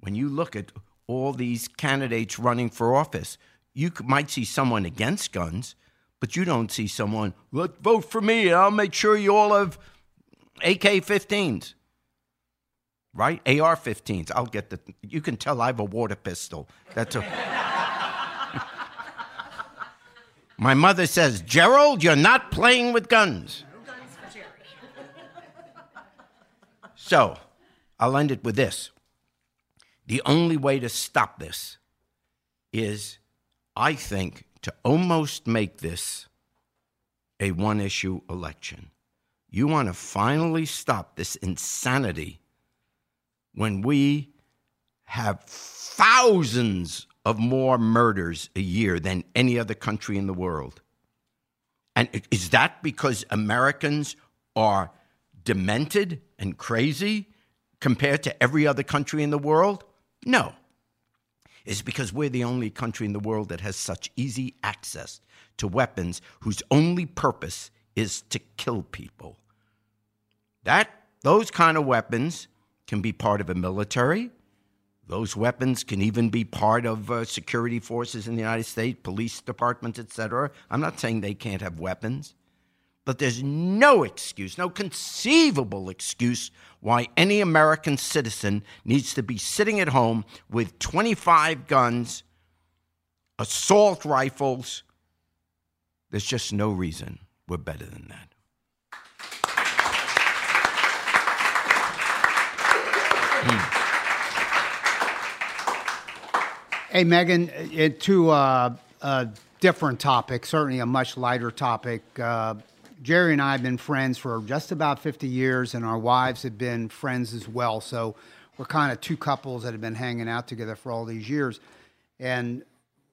[SPEAKER 3] when you look at all these candidates running for office. You might see someone against guns, but you don't see someone, vote for me, I'll make sure you all have AK 15s. Right? AR 15s. I'll get the. You can tell I have a water pistol. That's a. My mother says, Gerald, you're not playing with guns. No guns for so, I'll end it with this. The only way to stop this is, I think, to almost make this a one issue election. You want to finally stop this insanity when we have thousands of more murders a year than any other country in the world. And is that because Americans are demented and crazy compared to every other country in the world? No. It's because we're the only country in the world that has such easy access to weapons whose only purpose is to kill people. That those kind of weapons can be part of a military, those weapons can even be part of uh, security forces in the United States, police departments, etc. I'm not saying they can't have weapons, but there's no excuse, no conceivable excuse why any American citizen needs to be sitting at home with 25 guns, assault rifles. There's just no reason we're better than that.
[SPEAKER 4] Hmm. Hey, Megan, uh, to uh, a different topic, certainly a much lighter topic. Uh, Jerry and I have been friends for just about 50 years, and our wives have been friends as well. So we're kind of two couples that have been hanging out together for all these years, and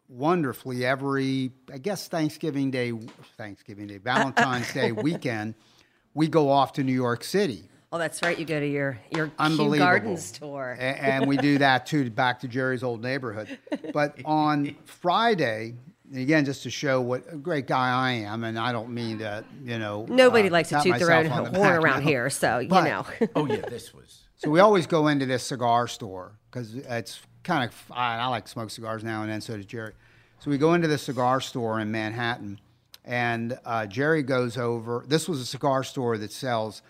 [SPEAKER 4] wonderfully every I guess Thanksgiving Day, Thanksgiving Day, (laughs) Valentine's Day weekend, we go off to New York City.
[SPEAKER 6] Oh, that's right. You go to your your Kew
[SPEAKER 4] Unbelievable.
[SPEAKER 6] Gardens tour.
[SPEAKER 4] A- and we do that too, back to Jerry's old neighborhood. But on Friday, again, just to show what a great guy I am, and I don't mean to, you know,
[SPEAKER 6] Nobody
[SPEAKER 4] uh,
[SPEAKER 6] likes to
[SPEAKER 4] pat
[SPEAKER 6] toot their own
[SPEAKER 4] myself the
[SPEAKER 6] horn
[SPEAKER 4] back,
[SPEAKER 6] around
[SPEAKER 4] no.
[SPEAKER 6] here, so you
[SPEAKER 4] But-
[SPEAKER 6] know. (laughs)
[SPEAKER 3] Oh yeah, this was. (laughs)
[SPEAKER 4] So we always go into this cigar store because it's kind of I, I like to smoke cigars now and then. So does Jerry. So we go into the cigar store in Manhattan, and uh, Jerry goes over. This was a cigar store that sells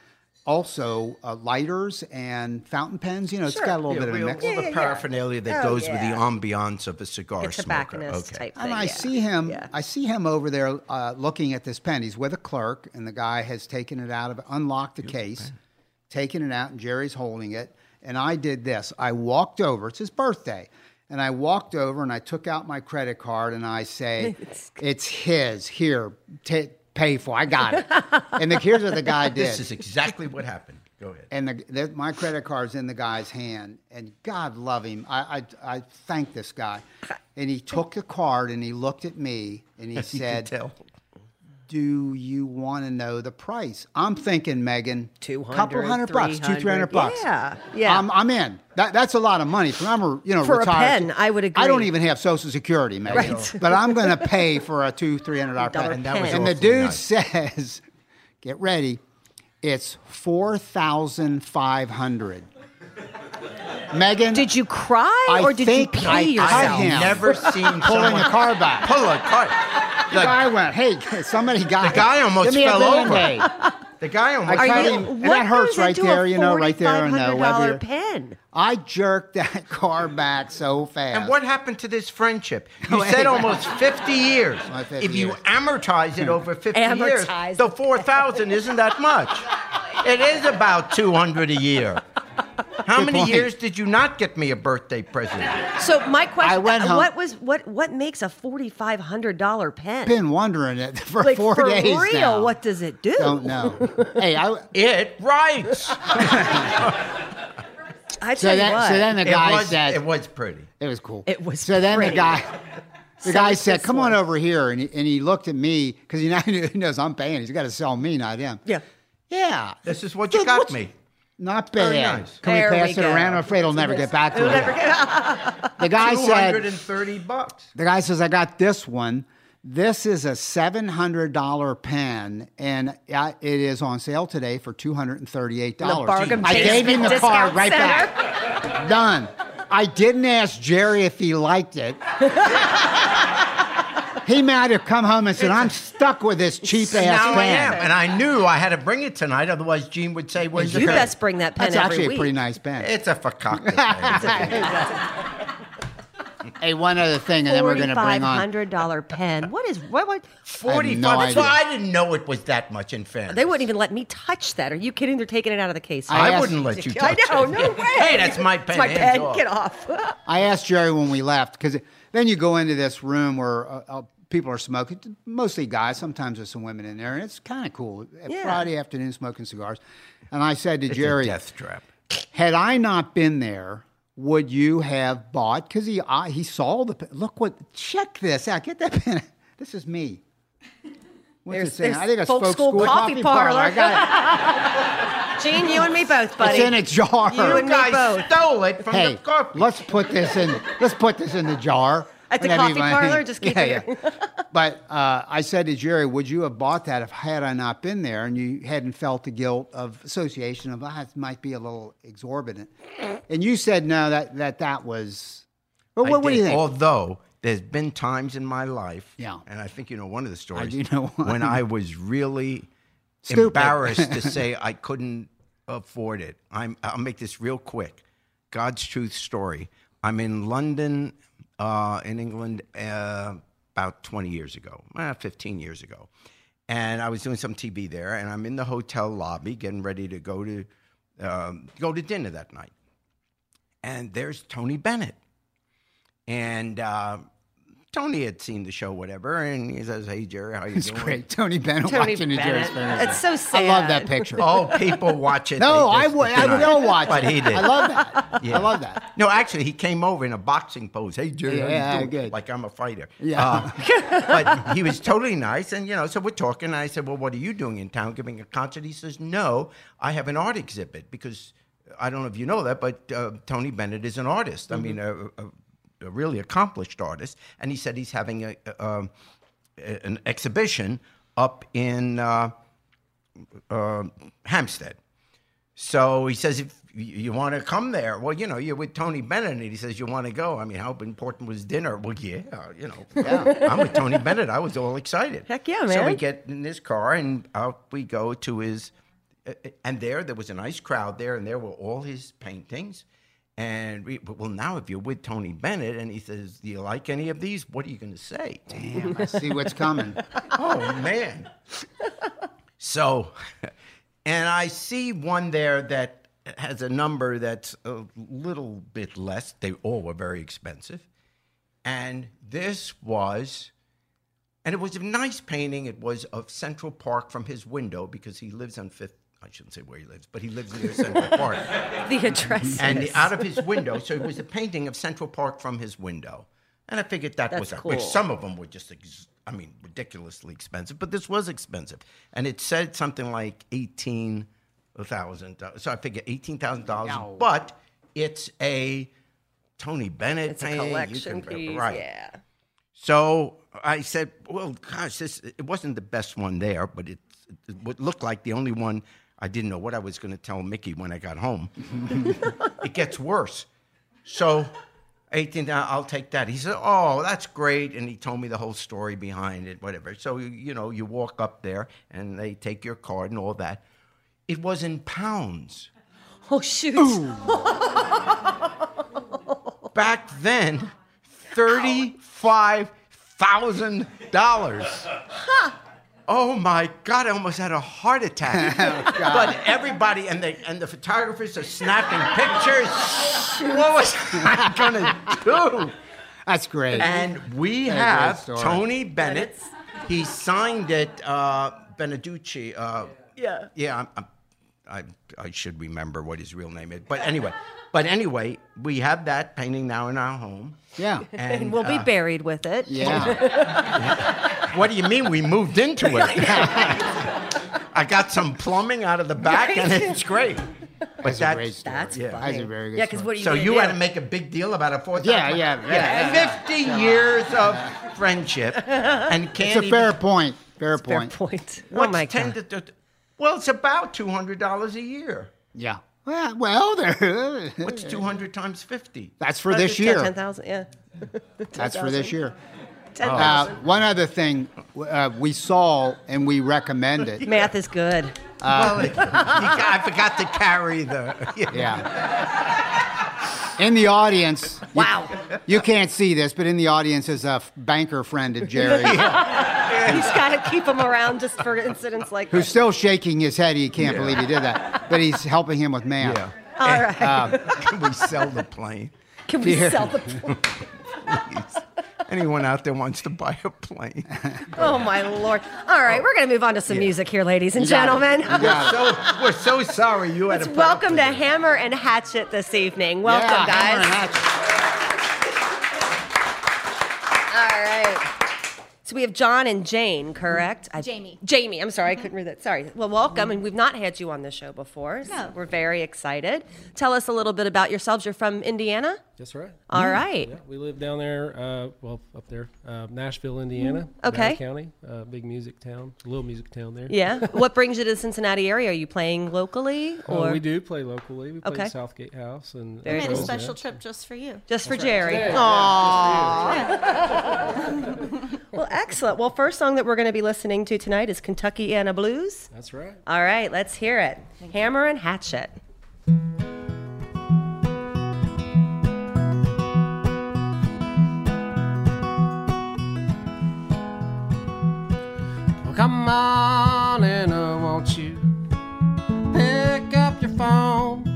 [SPEAKER 4] also uh, lighters and fountain pens. You know, it's got a little
[SPEAKER 3] Yeah,
[SPEAKER 4] bit of a mix.
[SPEAKER 3] all
[SPEAKER 6] Yeah,
[SPEAKER 3] the
[SPEAKER 6] yeah, yeah.
[SPEAKER 3] paraphernalia that
[SPEAKER 6] Oh,
[SPEAKER 3] goes
[SPEAKER 6] yeah.
[SPEAKER 3] with the ambiance of a cigar
[SPEAKER 6] a
[SPEAKER 3] smoker.
[SPEAKER 6] tobacconist
[SPEAKER 3] Okay.
[SPEAKER 6] type thing.
[SPEAKER 4] And I
[SPEAKER 6] yeah.
[SPEAKER 4] see him.
[SPEAKER 6] Yeah.
[SPEAKER 4] I see him over there uh, looking at this pen. He's with a clerk, and the guy has taken it out of, unlocked the case, taken it out, and Jerry's holding it. And I did this. I walked over. It's his birthday, and I walked over and I took out my credit card and I say, (laughs) "It's his. Here, ta pay for. I got it." and the, here's what the guy (laughs) did.
[SPEAKER 3] This is exactly what happened. Go ahead.
[SPEAKER 4] and the, the, my credit card's in the guy's hand, and God love him. I, I, I thank this guy. And he took the card and he looked at me and he (laughs) said. "Do you want to know the price?" I'm thinking, Megan,
[SPEAKER 6] 200,
[SPEAKER 4] couple hundred bucks, two three hundred bucks.
[SPEAKER 6] Yeah, yeah.
[SPEAKER 4] I'm, I'm in. That, that's a lot of money. For I'm a, you know
[SPEAKER 6] For a pen, I would agree.
[SPEAKER 4] I don't even have Social Security, Megan,
[SPEAKER 6] Right. (laughs)
[SPEAKER 4] but I'm going to pay for a two three hundred dollar
[SPEAKER 6] Dollar
[SPEAKER 4] pen.
[SPEAKER 3] And that was
[SPEAKER 6] pen.
[SPEAKER 4] And the dude
[SPEAKER 3] nice.
[SPEAKER 4] says, (laughs) "Get ready, it's four thousand five hundred. Megan,
[SPEAKER 6] Did you cry
[SPEAKER 4] I
[SPEAKER 6] or did you
[SPEAKER 4] think
[SPEAKER 6] pee
[SPEAKER 4] I- I've.
[SPEAKER 3] Never seen
[SPEAKER 4] pulling
[SPEAKER 3] someone
[SPEAKER 4] the car back?
[SPEAKER 3] pull a car.
[SPEAKER 4] The guy went, "Hey, somebody got
[SPEAKER 3] The guy almost
[SPEAKER 4] Give me a
[SPEAKER 3] fell over. The guy almost.
[SPEAKER 4] I
[SPEAKER 6] Are
[SPEAKER 4] tried
[SPEAKER 6] you,
[SPEAKER 4] him- and that hurts right there, you know, right there in the
[SPEAKER 6] $4,500
[SPEAKER 4] web.
[SPEAKER 6] pen.
[SPEAKER 4] I jerked that (laughs) car back so fast.
[SPEAKER 3] And what happened to this friendship? (laughs) You
[SPEAKER 4] Wait.
[SPEAKER 3] said almost 50 years.
[SPEAKER 4] 50
[SPEAKER 3] if you
[SPEAKER 4] years.
[SPEAKER 3] amortize it over 50
[SPEAKER 6] Amortize
[SPEAKER 3] years, the 4,000 isn't that much. It is about 200 a year. (laughs) How
[SPEAKER 4] Good
[SPEAKER 3] many
[SPEAKER 4] point.
[SPEAKER 3] years did you not get me a birthday present?
[SPEAKER 6] So my question:
[SPEAKER 4] I went home-
[SPEAKER 6] What was what? What makes a forty five hundred dollar pen?
[SPEAKER 4] been wondering it (laughs) for
[SPEAKER 6] like
[SPEAKER 4] four
[SPEAKER 6] for
[SPEAKER 4] days
[SPEAKER 6] real?
[SPEAKER 4] now.
[SPEAKER 6] What does it do?
[SPEAKER 4] Don't know. (laughs) hey, I,
[SPEAKER 3] It writes.
[SPEAKER 6] I tell
[SPEAKER 4] so
[SPEAKER 6] you
[SPEAKER 4] then,
[SPEAKER 6] what.
[SPEAKER 4] so then the
[SPEAKER 3] It
[SPEAKER 4] guy
[SPEAKER 3] was,
[SPEAKER 4] said,
[SPEAKER 3] it was pretty.
[SPEAKER 4] It was cool.
[SPEAKER 6] It was
[SPEAKER 4] So then the guy, the
[SPEAKER 6] So
[SPEAKER 4] guy said,
[SPEAKER 6] this
[SPEAKER 4] "Come on over here," and he, and he looked at me because he, now he knows I'm paying. He's got to sell me, not him.
[SPEAKER 6] yeah.
[SPEAKER 4] Yeah.
[SPEAKER 3] This is what you
[SPEAKER 4] Dude,
[SPEAKER 3] got
[SPEAKER 4] what's-
[SPEAKER 3] me.
[SPEAKER 4] Not
[SPEAKER 3] Very
[SPEAKER 4] bad.
[SPEAKER 3] nice.
[SPEAKER 4] Can
[SPEAKER 6] There
[SPEAKER 4] we
[SPEAKER 6] we
[SPEAKER 4] pass it
[SPEAKER 6] go.
[SPEAKER 4] around? I'm afraid it'll never get back to it. (laughs) The guy said,
[SPEAKER 3] 230 bucks.
[SPEAKER 4] the guy says, I got this one. This is a $700 pen, and uh, it is on sale today for $238.
[SPEAKER 6] The bargain
[SPEAKER 4] I gave him the
[SPEAKER 6] basement
[SPEAKER 4] card right
[SPEAKER 6] center.
[SPEAKER 4] back. Done. I didn't ask Jerry if he liked it. (laughs) he might have come home and said, I'm stuck with this cheap ass
[SPEAKER 3] Now I
[SPEAKER 4] pen.
[SPEAKER 3] am, and I knew I had to bring it tonight. Otherwise, Jene would say, "Where's the
[SPEAKER 6] You
[SPEAKER 3] pen?"
[SPEAKER 6] best bring that pen
[SPEAKER 4] That's
[SPEAKER 6] every
[SPEAKER 4] actually
[SPEAKER 6] week.
[SPEAKER 4] a pretty nice pen.
[SPEAKER 3] It's a fakakta. (laughs) pen.
[SPEAKER 4] hey, one other thing, and then we're going to bring on.
[SPEAKER 6] hundred dollar pen. What is what? what
[SPEAKER 3] Forty-five.
[SPEAKER 4] no
[SPEAKER 3] That's why. I didn't know it was that much in fairness.
[SPEAKER 6] they wouldn't even let me touch that. Are you kidding? They're taking it out of the case.
[SPEAKER 4] I
[SPEAKER 3] I
[SPEAKER 4] asked-
[SPEAKER 3] wouldn't let you
[SPEAKER 6] I
[SPEAKER 3] touch
[SPEAKER 6] know.
[SPEAKER 3] it.
[SPEAKER 6] No way.
[SPEAKER 3] Hey, that's my pen.
[SPEAKER 6] It's my
[SPEAKER 3] Hands
[SPEAKER 6] pen.
[SPEAKER 3] off.
[SPEAKER 6] Get off. (laughs)
[SPEAKER 4] I asked Jerry when we left because then you go into this room where uh, uh, people are smoking, mostly guys. Sometimes there's some women in there, and it's kind of cool.
[SPEAKER 6] Yeah.
[SPEAKER 4] Friday afternoon, smoking cigars. And I said to
[SPEAKER 3] It's
[SPEAKER 4] Jerry,
[SPEAKER 3] a death trap.
[SPEAKER 4] had I not been there, would you have bought? Because he I, he saw the pen. look what check this out. Get that (laughs) pen. This is me. What's
[SPEAKER 6] There's-
[SPEAKER 4] it saying? I think a
[SPEAKER 6] folk
[SPEAKER 4] folk
[SPEAKER 6] school
[SPEAKER 4] school,
[SPEAKER 6] coffee parlor.
[SPEAKER 4] I got (laughs)
[SPEAKER 6] Jene, you and me both, buddy.
[SPEAKER 4] It's in a jar.
[SPEAKER 6] You
[SPEAKER 3] You
[SPEAKER 6] and me both.
[SPEAKER 3] stole it from
[SPEAKER 4] hey,
[SPEAKER 3] the coffee.
[SPEAKER 4] let's put this in. Let's put this in the jar.
[SPEAKER 6] At the coffee
[SPEAKER 4] we-
[SPEAKER 6] parlor? Just keep
[SPEAKER 4] yeah,
[SPEAKER 6] it-
[SPEAKER 4] yeah. (laughs) But uh, I said to Jerry, "Would you have bought that if had I not been there and you hadn't felt the guilt of association of ah, it might be a little exorbitant?" And you said no, that that that was. But what, what do you think?
[SPEAKER 3] Although there's been times in my life,
[SPEAKER 4] Yeah.
[SPEAKER 3] and I think you know one of the stories.
[SPEAKER 4] I do know one.
[SPEAKER 3] when I was really
[SPEAKER 4] Stupid.
[SPEAKER 3] embarrassed to (laughs) say I couldn't afford it. I'm, I'll make this real quick. God's truth story. I'm in London, uh, in England, uh, about 20 years ago, uh, 15 years ago, and I was doing some TV there, and I'm in the hotel lobby getting ready to go to um, go to dinner that night, and there's Tony Bennett and uh, Tony had seen the show, whatever, and he says, "Hey Jerry, how you
[SPEAKER 4] It's
[SPEAKER 3] doing?"
[SPEAKER 4] great. Tony Bennett
[SPEAKER 6] Tony
[SPEAKER 4] watching the Jerry
[SPEAKER 6] Bennett.
[SPEAKER 4] Springer.
[SPEAKER 6] It's so sad.
[SPEAKER 4] I love that picture. (laughs)
[SPEAKER 3] Oh, people watch it.
[SPEAKER 4] no,
[SPEAKER 3] they
[SPEAKER 4] I
[SPEAKER 3] just-
[SPEAKER 4] would. I will watch
[SPEAKER 3] But
[SPEAKER 4] it.
[SPEAKER 3] he did.
[SPEAKER 4] I love that.
[SPEAKER 3] Yeah.
[SPEAKER 4] I love that.
[SPEAKER 3] No, actually, he came over in a boxing pose. Hey, Jerry, how you
[SPEAKER 4] Yeah,
[SPEAKER 3] doing?"
[SPEAKER 4] good.
[SPEAKER 3] like I'm a fighter.
[SPEAKER 4] Yeah.
[SPEAKER 3] Uh, (laughs) but he was totally nice, and you know, so we're talking. And I said, "Well, what are you doing in town? Giving a concert?" He says, "No, I have an art exhibit because I don't know if you know that, but uh, Tony Bennett is an artist. I mean, a, a, a really accomplished artist." And he said he's having a, a, um, a- an exhibition up in uh, uh, Hampstead. So he says, if you, want to come there, well, you know, you're with Tony Bennett, and he says, you want to go. I mean, how important was dinner? Well, yeah, you know, (laughs) I'm with Tony Bennett. I was all excited.
[SPEAKER 6] Heck yeah, man.
[SPEAKER 3] So we get in this car, and out we go to his, uh, and there, there was a nice crowd there, and there were all his paintings. And we, well, now if you're with Tony Bennett, and he says, do you like any of these? What are you going to say?
[SPEAKER 4] Damn, I see what's coming. (laughs)
[SPEAKER 3] oh man. So, and I see one there that has a number that's a little bit less. They all were very expensive. And this was, and it was a nice painting. It was of Central Park from his window because he lives on Fifth. I shouldn't say where he lives, but he lives near Central (laughs) Park.
[SPEAKER 6] The address.
[SPEAKER 3] and out of his window. So it was a painting of Central Park from his window. And I figured that was
[SPEAKER 6] That's
[SPEAKER 3] which some of them were just, ex- I mean, ridiculously expensive, but this was expensive. And it said something like eighteen thousand. So I figured eighteen thousand dollars.
[SPEAKER 4] Yow.
[SPEAKER 3] But it's a Tony Bennett
[SPEAKER 6] it's a
[SPEAKER 3] painting. You
[SPEAKER 6] collection
[SPEAKER 3] can-
[SPEAKER 6] piece.
[SPEAKER 3] right?
[SPEAKER 6] Yeah.
[SPEAKER 3] So I said, "Well, gosh, this it wasn't the best one there, but it, it would look like the only one. I didn't know what I was going to tell Mickey when I got home. (laughs) it gets worse. So, 18, uh, I'll take that. He said, "Oh, that's great," and he told me the whole story behind it, whatever. So you- know, you walk up there and they take your card and all that. It was in pounds.
[SPEAKER 6] Oh shoot.
[SPEAKER 3] back then thirty-five thousand dollars. Oh my God! I almost had a heart attack. (laughs) but everybody and the and the photographers are snapping pictures. what was I gonna do?
[SPEAKER 4] That's great.
[SPEAKER 3] And we
[SPEAKER 4] That's
[SPEAKER 3] have. Tony Bennett. He signed it, uh, Beneducci. Uh,
[SPEAKER 6] Yeah.
[SPEAKER 3] yeah, I'm, I'm, I I should remember what his real name is. But anyway, but anyway, we have that painting now in our home.
[SPEAKER 4] yeah. (laughs)
[SPEAKER 3] And
[SPEAKER 6] we'll be
[SPEAKER 3] uh,
[SPEAKER 6] buried with it.
[SPEAKER 4] Yeah. (laughs)
[SPEAKER 3] what do you mean we moved into it? (laughs) I got some plumbing out of the back, and it's great. But
[SPEAKER 4] That's a great story.
[SPEAKER 6] That's
[SPEAKER 3] Yeah.
[SPEAKER 6] funny.
[SPEAKER 4] That's a very good
[SPEAKER 6] Yeah, because
[SPEAKER 4] story.
[SPEAKER 6] what are you
[SPEAKER 3] So
[SPEAKER 6] gonna
[SPEAKER 3] you
[SPEAKER 6] do?
[SPEAKER 3] had to make a big deal about a fourth.
[SPEAKER 4] Yeah, yeah, yeah, yeah.
[SPEAKER 3] Fifty years of friendship, and
[SPEAKER 4] It's
[SPEAKER 3] can't
[SPEAKER 4] a fair
[SPEAKER 3] even,
[SPEAKER 4] point. Fair
[SPEAKER 6] Fair
[SPEAKER 4] point.
[SPEAKER 6] point. Oh
[SPEAKER 3] What's
[SPEAKER 6] my
[SPEAKER 3] 10
[SPEAKER 6] god.
[SPEAKER 3] to- to- well, it's about two hundred dollars a year.
[SPEAKER 4] Yeah. Well, well, (laughs) there.
[SPEAKER 3] What's two hundred times fifty?
[SPEAKER 4] That's for this
[SPEAKER 6] Ten
[SPEAKER 4] year.
[SPEAKER 6] thousand. Yeah. (laughs)
[SPEAKER 4] That's for this year.
[SPEAKER 6] Ten
[SPEAKER 4] Uh, one other thing uh, we saw and we recommend it.
[SPEAKER 6] Math is good.
[SPEAKER 3] well, it- you got- I forgot to carry the. (laughs)
[SPEAKER 4] Yeah. In the audience, you-
[SPEAKER 6] Wow.
[SPEAKER 4] you can't see this, but in the audience is a f- banker friend of Jerry (laughs)
[SPEAKER 6] He's got to keep him around just for incidents like
[SPEAKER 4] who's
[SPEAKER 6] this.
[SPEAKER 4] still shaking his head. He can't believe he did that, but he's helping him with math.
[SPEAKER 3] Yeah.
[SPEAKER 6] All right.
[SPEAKER 3] Can we sell the plane?
[SPEAKER 6] Can we
[SPEAKER 4] yeah.
[SPEAKER 6] sell the? (laughs)
[SPEAKER 3] Please. Anyone out there wants to buy a plane? (laughs)
[SPEAKER 6] Oh my lord! All right, we're gonna move on to some music here, ladies and
[SPEAKER 4] You got it.
[SPEAKER 6] gentlemen.
[SPEAKER 4] Got (laughs)
[SPEAKER 3] so we're so sorry you had to. put
[SPEAKER 6] Welcome to. Hammer and Hatchet this evening. Welcome,
[SPEAKER 4] Yeah, hammer and
[SPEAKER 6] guys.
[SPEAKER 4] hatchet.
[SPEAKER 6] All right. So we have John and Jane, correct? I-
[SPEAKER 7] Jamie.
[SPEAKER 6] Jamie. I'm sorry, I couldn't read that. Sorry. Well, welcome, and we've not had you on the show before. So
[SPEAKER 7] No.
[SPEAKER 6] we're very excited. Tell us a little bit about yourselves. You're from Indiana.
[SPEAKER 8] That's right.
[SPEAKER 6] All right.
[SPEAKER 8] Yeah, we live down there. Uh, well, up there, uh, Nashville, Indiana.
[SPEAKER 6] Mm, Okay.
[SPEAKER 8] Valley County, uh, big music town, little music town there.
[SPEAKER 6] Yeah. (laughs) what brings you to the Cincinnati area? Are you playing locally
[SPEAKER 8] Uh,
[SPEAKER 6] or
[SPEAKER 8] we do play locally. We play
[SPEAKER 6] Okay.
[SPEAKER 8] at Southgate House and
[SPEAKER 6] Very
[SPEAKER 7] made a special
[SPEAKER 8] Roseville.
[SPEAKER 7] trip just for you.
[SPEAKER 6] just for Jerry?
[SPEAKER 8] Yeah,
[SPEAKER 6] Aww. (laughs) (laughs) well, excellent. Well, first song that we're going to be listening to tonight is Kentuckiana Blues.
[SPEAKER 8] That's right.
[SPEAKER 6] All right, let's hear it. Hammer and Hatchet.
[SPEAKER 8] Well, come on and I want you pick up your phone.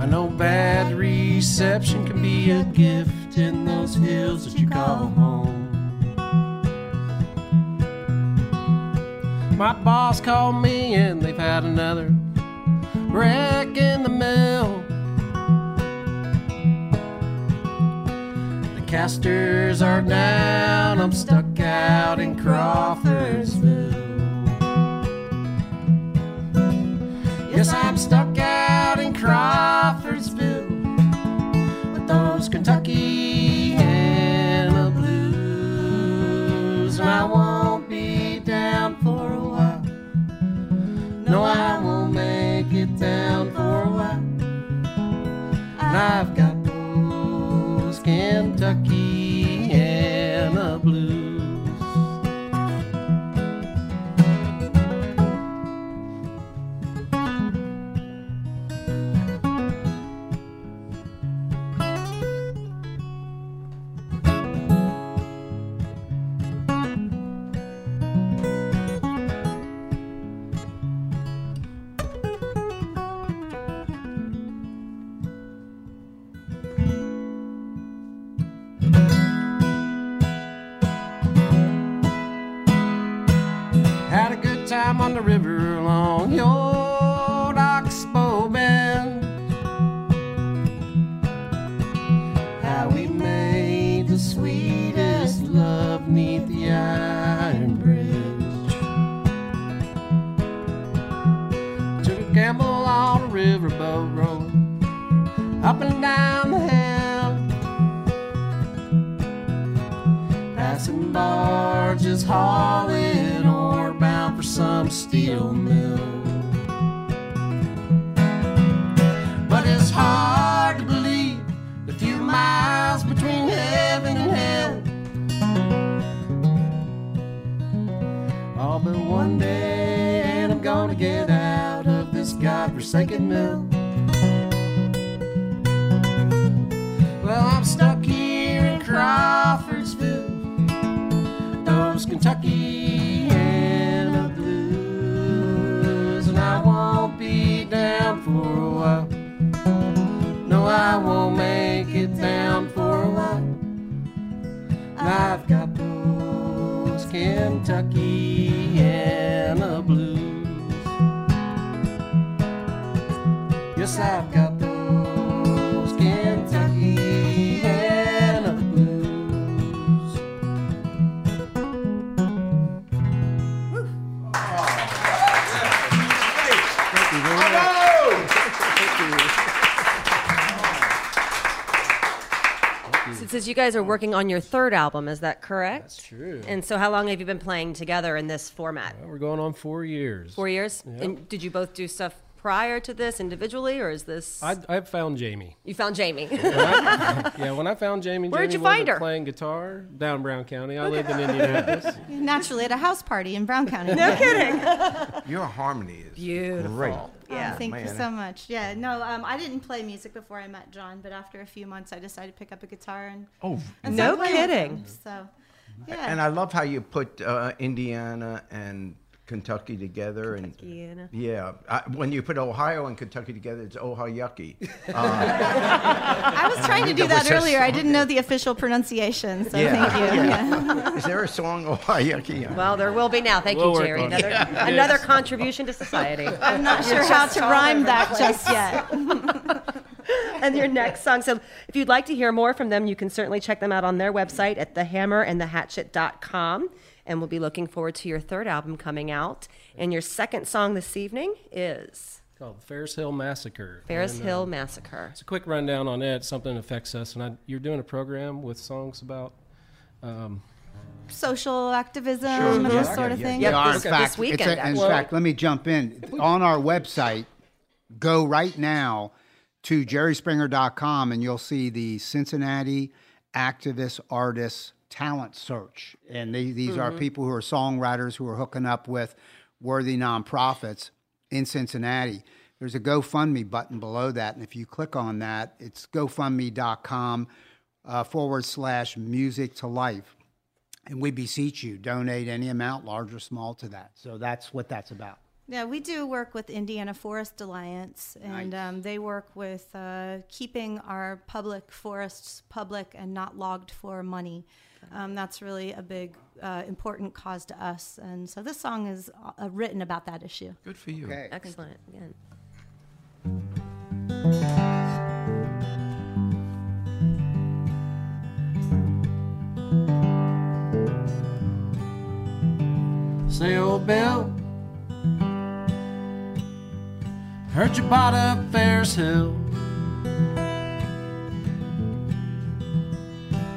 [SPEAKER 8] I know batteries reception can be a gift in those hills that you call home. My boss called me and they've had another wreck in the mill. The casters are down, I'm stuck out in Crawfordsville. Yes, I'm stuck out in Crawfordsville Kentuckiana blues. And I won't be down for a while. No, I won't make it down for a while. And I've got those Kentucky godforsaken mill. Well, I'm stuck here in Crawfordsville those Kentuckiana blues, and I won't be down for a while. No, I won't make it down for a while. I've got those Kentucky I've got those Kentucky Hannah blues.
[SPEAKER 6] Since you guys are working on your third album, is that correct?
[SPEAKER 8] That's true.
[SPEAKER 6] And so, how long have you been playing together in this format?
[SPEAKER 8] We're going on four years.
[SPEAKER 6] Four years. And did you both do stuff prior to this individually, or is this
[SPEAKER 8] I, I found Jamie.
[SPEAKER 6] you found Jamie? (laughs)
[SPEAKER 8] Yeah, when I found Jamie,
[SPEAKER 6] Where'd
[SPEAKER 8] Jamie
[SPEAKER 6] you find
[SPEAKER 8] wasn't
[SPEAKER 6] her?
[SPEAKER 8] playing guitar down in Brown County. I lived in Indianapolis. (laughs)
[SPEAKER 7] Naturally, at a house party in Brown County.
[SPEAKER 6] no (laughs) kidding.
[SPEAKER 3] Your harmony is
[SPEAKER 6] Beautiful.
[SPEAKER 3] great.
[SPEAKER 6] Yeah.
[SPEAKER 7] Oh, thank you so much. Yeah, no, um, I didn't play music before I met John, but after a few months, I decided to pick up a guitar and,
[SPEAKER 3] Oh,
[SPEAKER 7] and
[SPEAKER 6] No
[SPEAKER 7] start playing with
[SPEAKER 6] kidding.
[SPEAKER 7] him. So, yeah.
[SPEAKER 3] and I love how you put uh, Indiana and Kentucky together.
[SPEAKER 6] Indiana.
[SPEAKER 3] And yeah, I, when you put Ohio and Kentucky together, it's Ohio yucky. (laughs)
[SPEAKER 7] Uh, I was trying to do
[SPEAKER 3] That
[SPEAKER 7] that earlier. I didn't know the official pronunciation, so
[SPEAKER 3] Yeah,
[SPEAKER 7] thank you.
[SPEAKER 3] yeah.
[SPEAKER 7] Yeah. (laughs)
[SPEAKER 3] Is there a song Ohio yucky?
[SPEAKER 6] Well, there will be now. Thank
[SPEAKER 8] We'll
[SPEAKER 6] you, Jerry.
[SPEAKER 8] on it.
[SPEAKER 6] Another (laughs) another contribution to society.
[SPEAKER 7] I'm not sure how to rhyme that just yet.
[SPEAKER 6] and your next song. So if you'd like to hear more from them, you can certainly check them out on their website at thehammerandthehatchet.com. And we'll be looking forward to your third album coming out. And your second song this evening is
[SPEAKER 8] called the Ferris Hill Massacre.
[SPEAKER 6] Ferris
[SPEAKER 8] And,
[SPEAKER 6] Hill
[SPEAKER 8] uh,
[SPEAKER 6] Massacre.
[SPEAKER 8] It's a quick rundown on it. Something affects us, and I, you're doing a program with songs about. Um,
[SPEAKER 7] Social activism
[SPEAKER 3] Sure.
[SPEAKER 7] and
[SPEAKER 3] Yeah,
[SPEAKER 7] this sort of
[SPEAKER 3] yeah,
[SPEAKER 7] thing.
[SPEAKER 6] Yep,
[SPEAKER 4] They
[SPEAKER 6] this-
[SPEAKER 4] in
[SPEAKER 6] this
[SPEAKER 4] fact,
[SPEAKER 6] weekend,
[SPEAKER 4] it's a- in
[SPEAKER 6] actually.
[SPEAKER 4] fact, let me jump in. On our website, go right now to jerryspringer.com and you'll see the Cincinnati Activist Artists Talent Search. And they, these are people who are songwriters who are hooking up with worthy nonprofits in Cincinnati. There's a GoFundMe button below that. And if you click on that, it's gofundme.com uh, forward slash music to life. And we beseech you, donate any amount, large or small, to that. So that's what that's about.
[SPEAKER 7] Yeah, we do work with Indiana Forest Alliance, and um, they work with uh, keeping our public forests public and not logged for money. Um, that's really a big, uh, important cause to us, and so this song is uh, written about that issue.
[SPEAKER 3] Good for you.
[SPEAKER 4] Okay.
[SPEAKER 6] Excellent. Again.
[SPEAKER 8] Say, old Bill, heard you bought up Ferris Hill.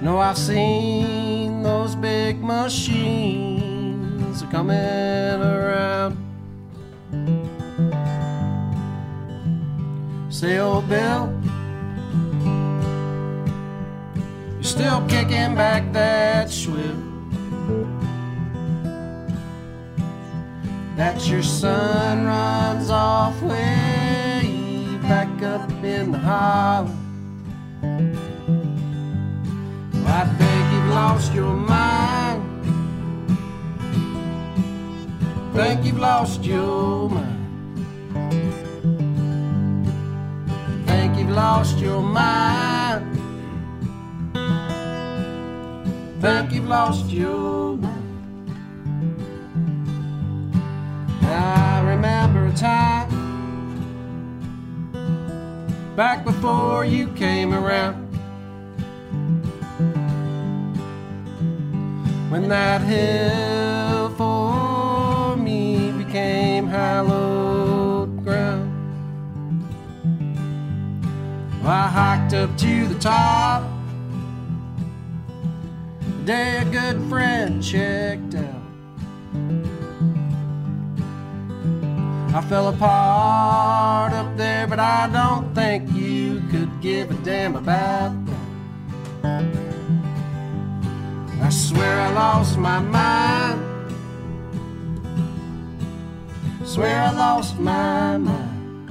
[SPEAKER 8] No, I've seen those big machines coming around. Say, old Bill, you're still kicking back that swivel. that your son runs off way back up in the hollow. I think you've lost your mind. Think you've lost your mind. Think you've lost your mind. Think you've lost your mind. I remember a time back before you came around when that hill for me became hallowed ground. I hiked up to the top the day a good friend checked out. I fell apart up there, but I don't think you could give a damn about I swear I lost my mind. Swear I lost my mind.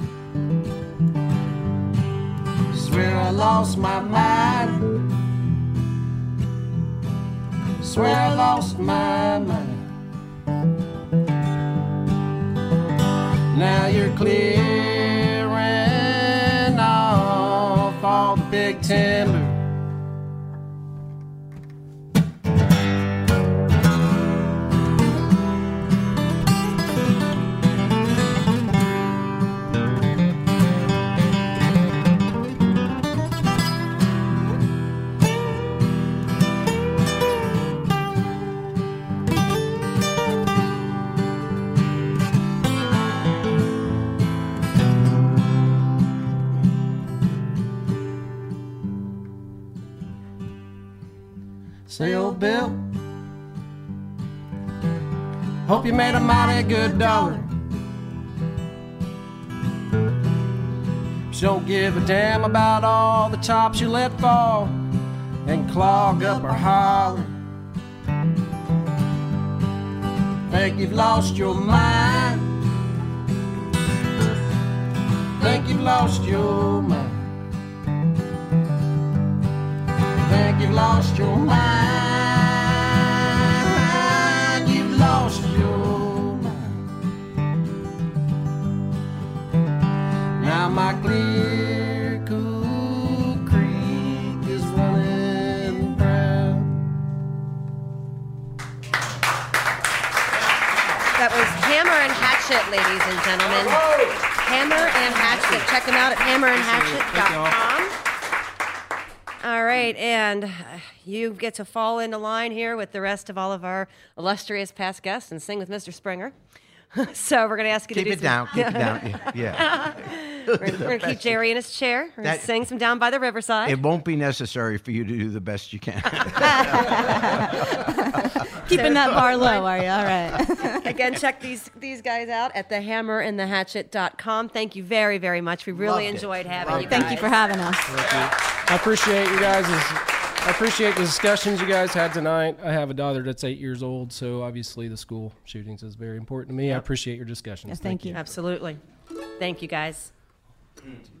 [SPEAKER 8] Swear I lost my mind. Swear I lost my mind. Now you're clearing off all the big timber. Bill, hope you made a mighty good dollar. Don't give a damn about all the tops you let fall and clog up her holler. Think you've lost your mind. Think you've lost your mind. Think you've lost your mind. Now my clear, cool creek is running brown.
[SPEAKER 6] That was Hammer and Hatchet, ladies and gentlemen. Hammer and Hatchet. Check them out at hammerandhatchet.com. All right, and uh, you get to fall into line here with the rest of all of our illustrious past guests and sing with Mr. Springer. (laughs) so we're going to ask you
[SPEAKER 3] Keep
[SPEAKER 6] to do
[SPEAKER 3] it
[SPEAKER 6] some-
[SPEAKER 3] down. Keep it down. (laughs) Yeah.
[SPEAKER 6] We're, going to keep Jerry in his chair. We're going to sing some down by the riverside.
[SPEAKER 3] It won't be necessary for you to do the best you can. (laughs)
[SPEAKER 7] Keeping that bar low, are you? All right. (laughs)
[SPEAKER 6] Again, check these these guys out at thehammerandthehatchet.com. Thank you very, very much. We really
[SPEAKER 3] Loved it.
[SPEAKER 6] enjoyed having
[SPEAKER 3] Loved
[SPEAKER 6] you guys.
[SPEAKER 7] Thank you for having us.
[SPEAKER 9] I appreciate you guys. I appreciate the discussions you guys had tonight. I have a daughter that's eight years old, so obviously the school shootings is very important to me. I appreciate your discussions.
[SPEAKER 7] Yes, thank you.
[SPEAKER 6] Absolutely. Thank you, guys.
[SPEAKER 2] Gonna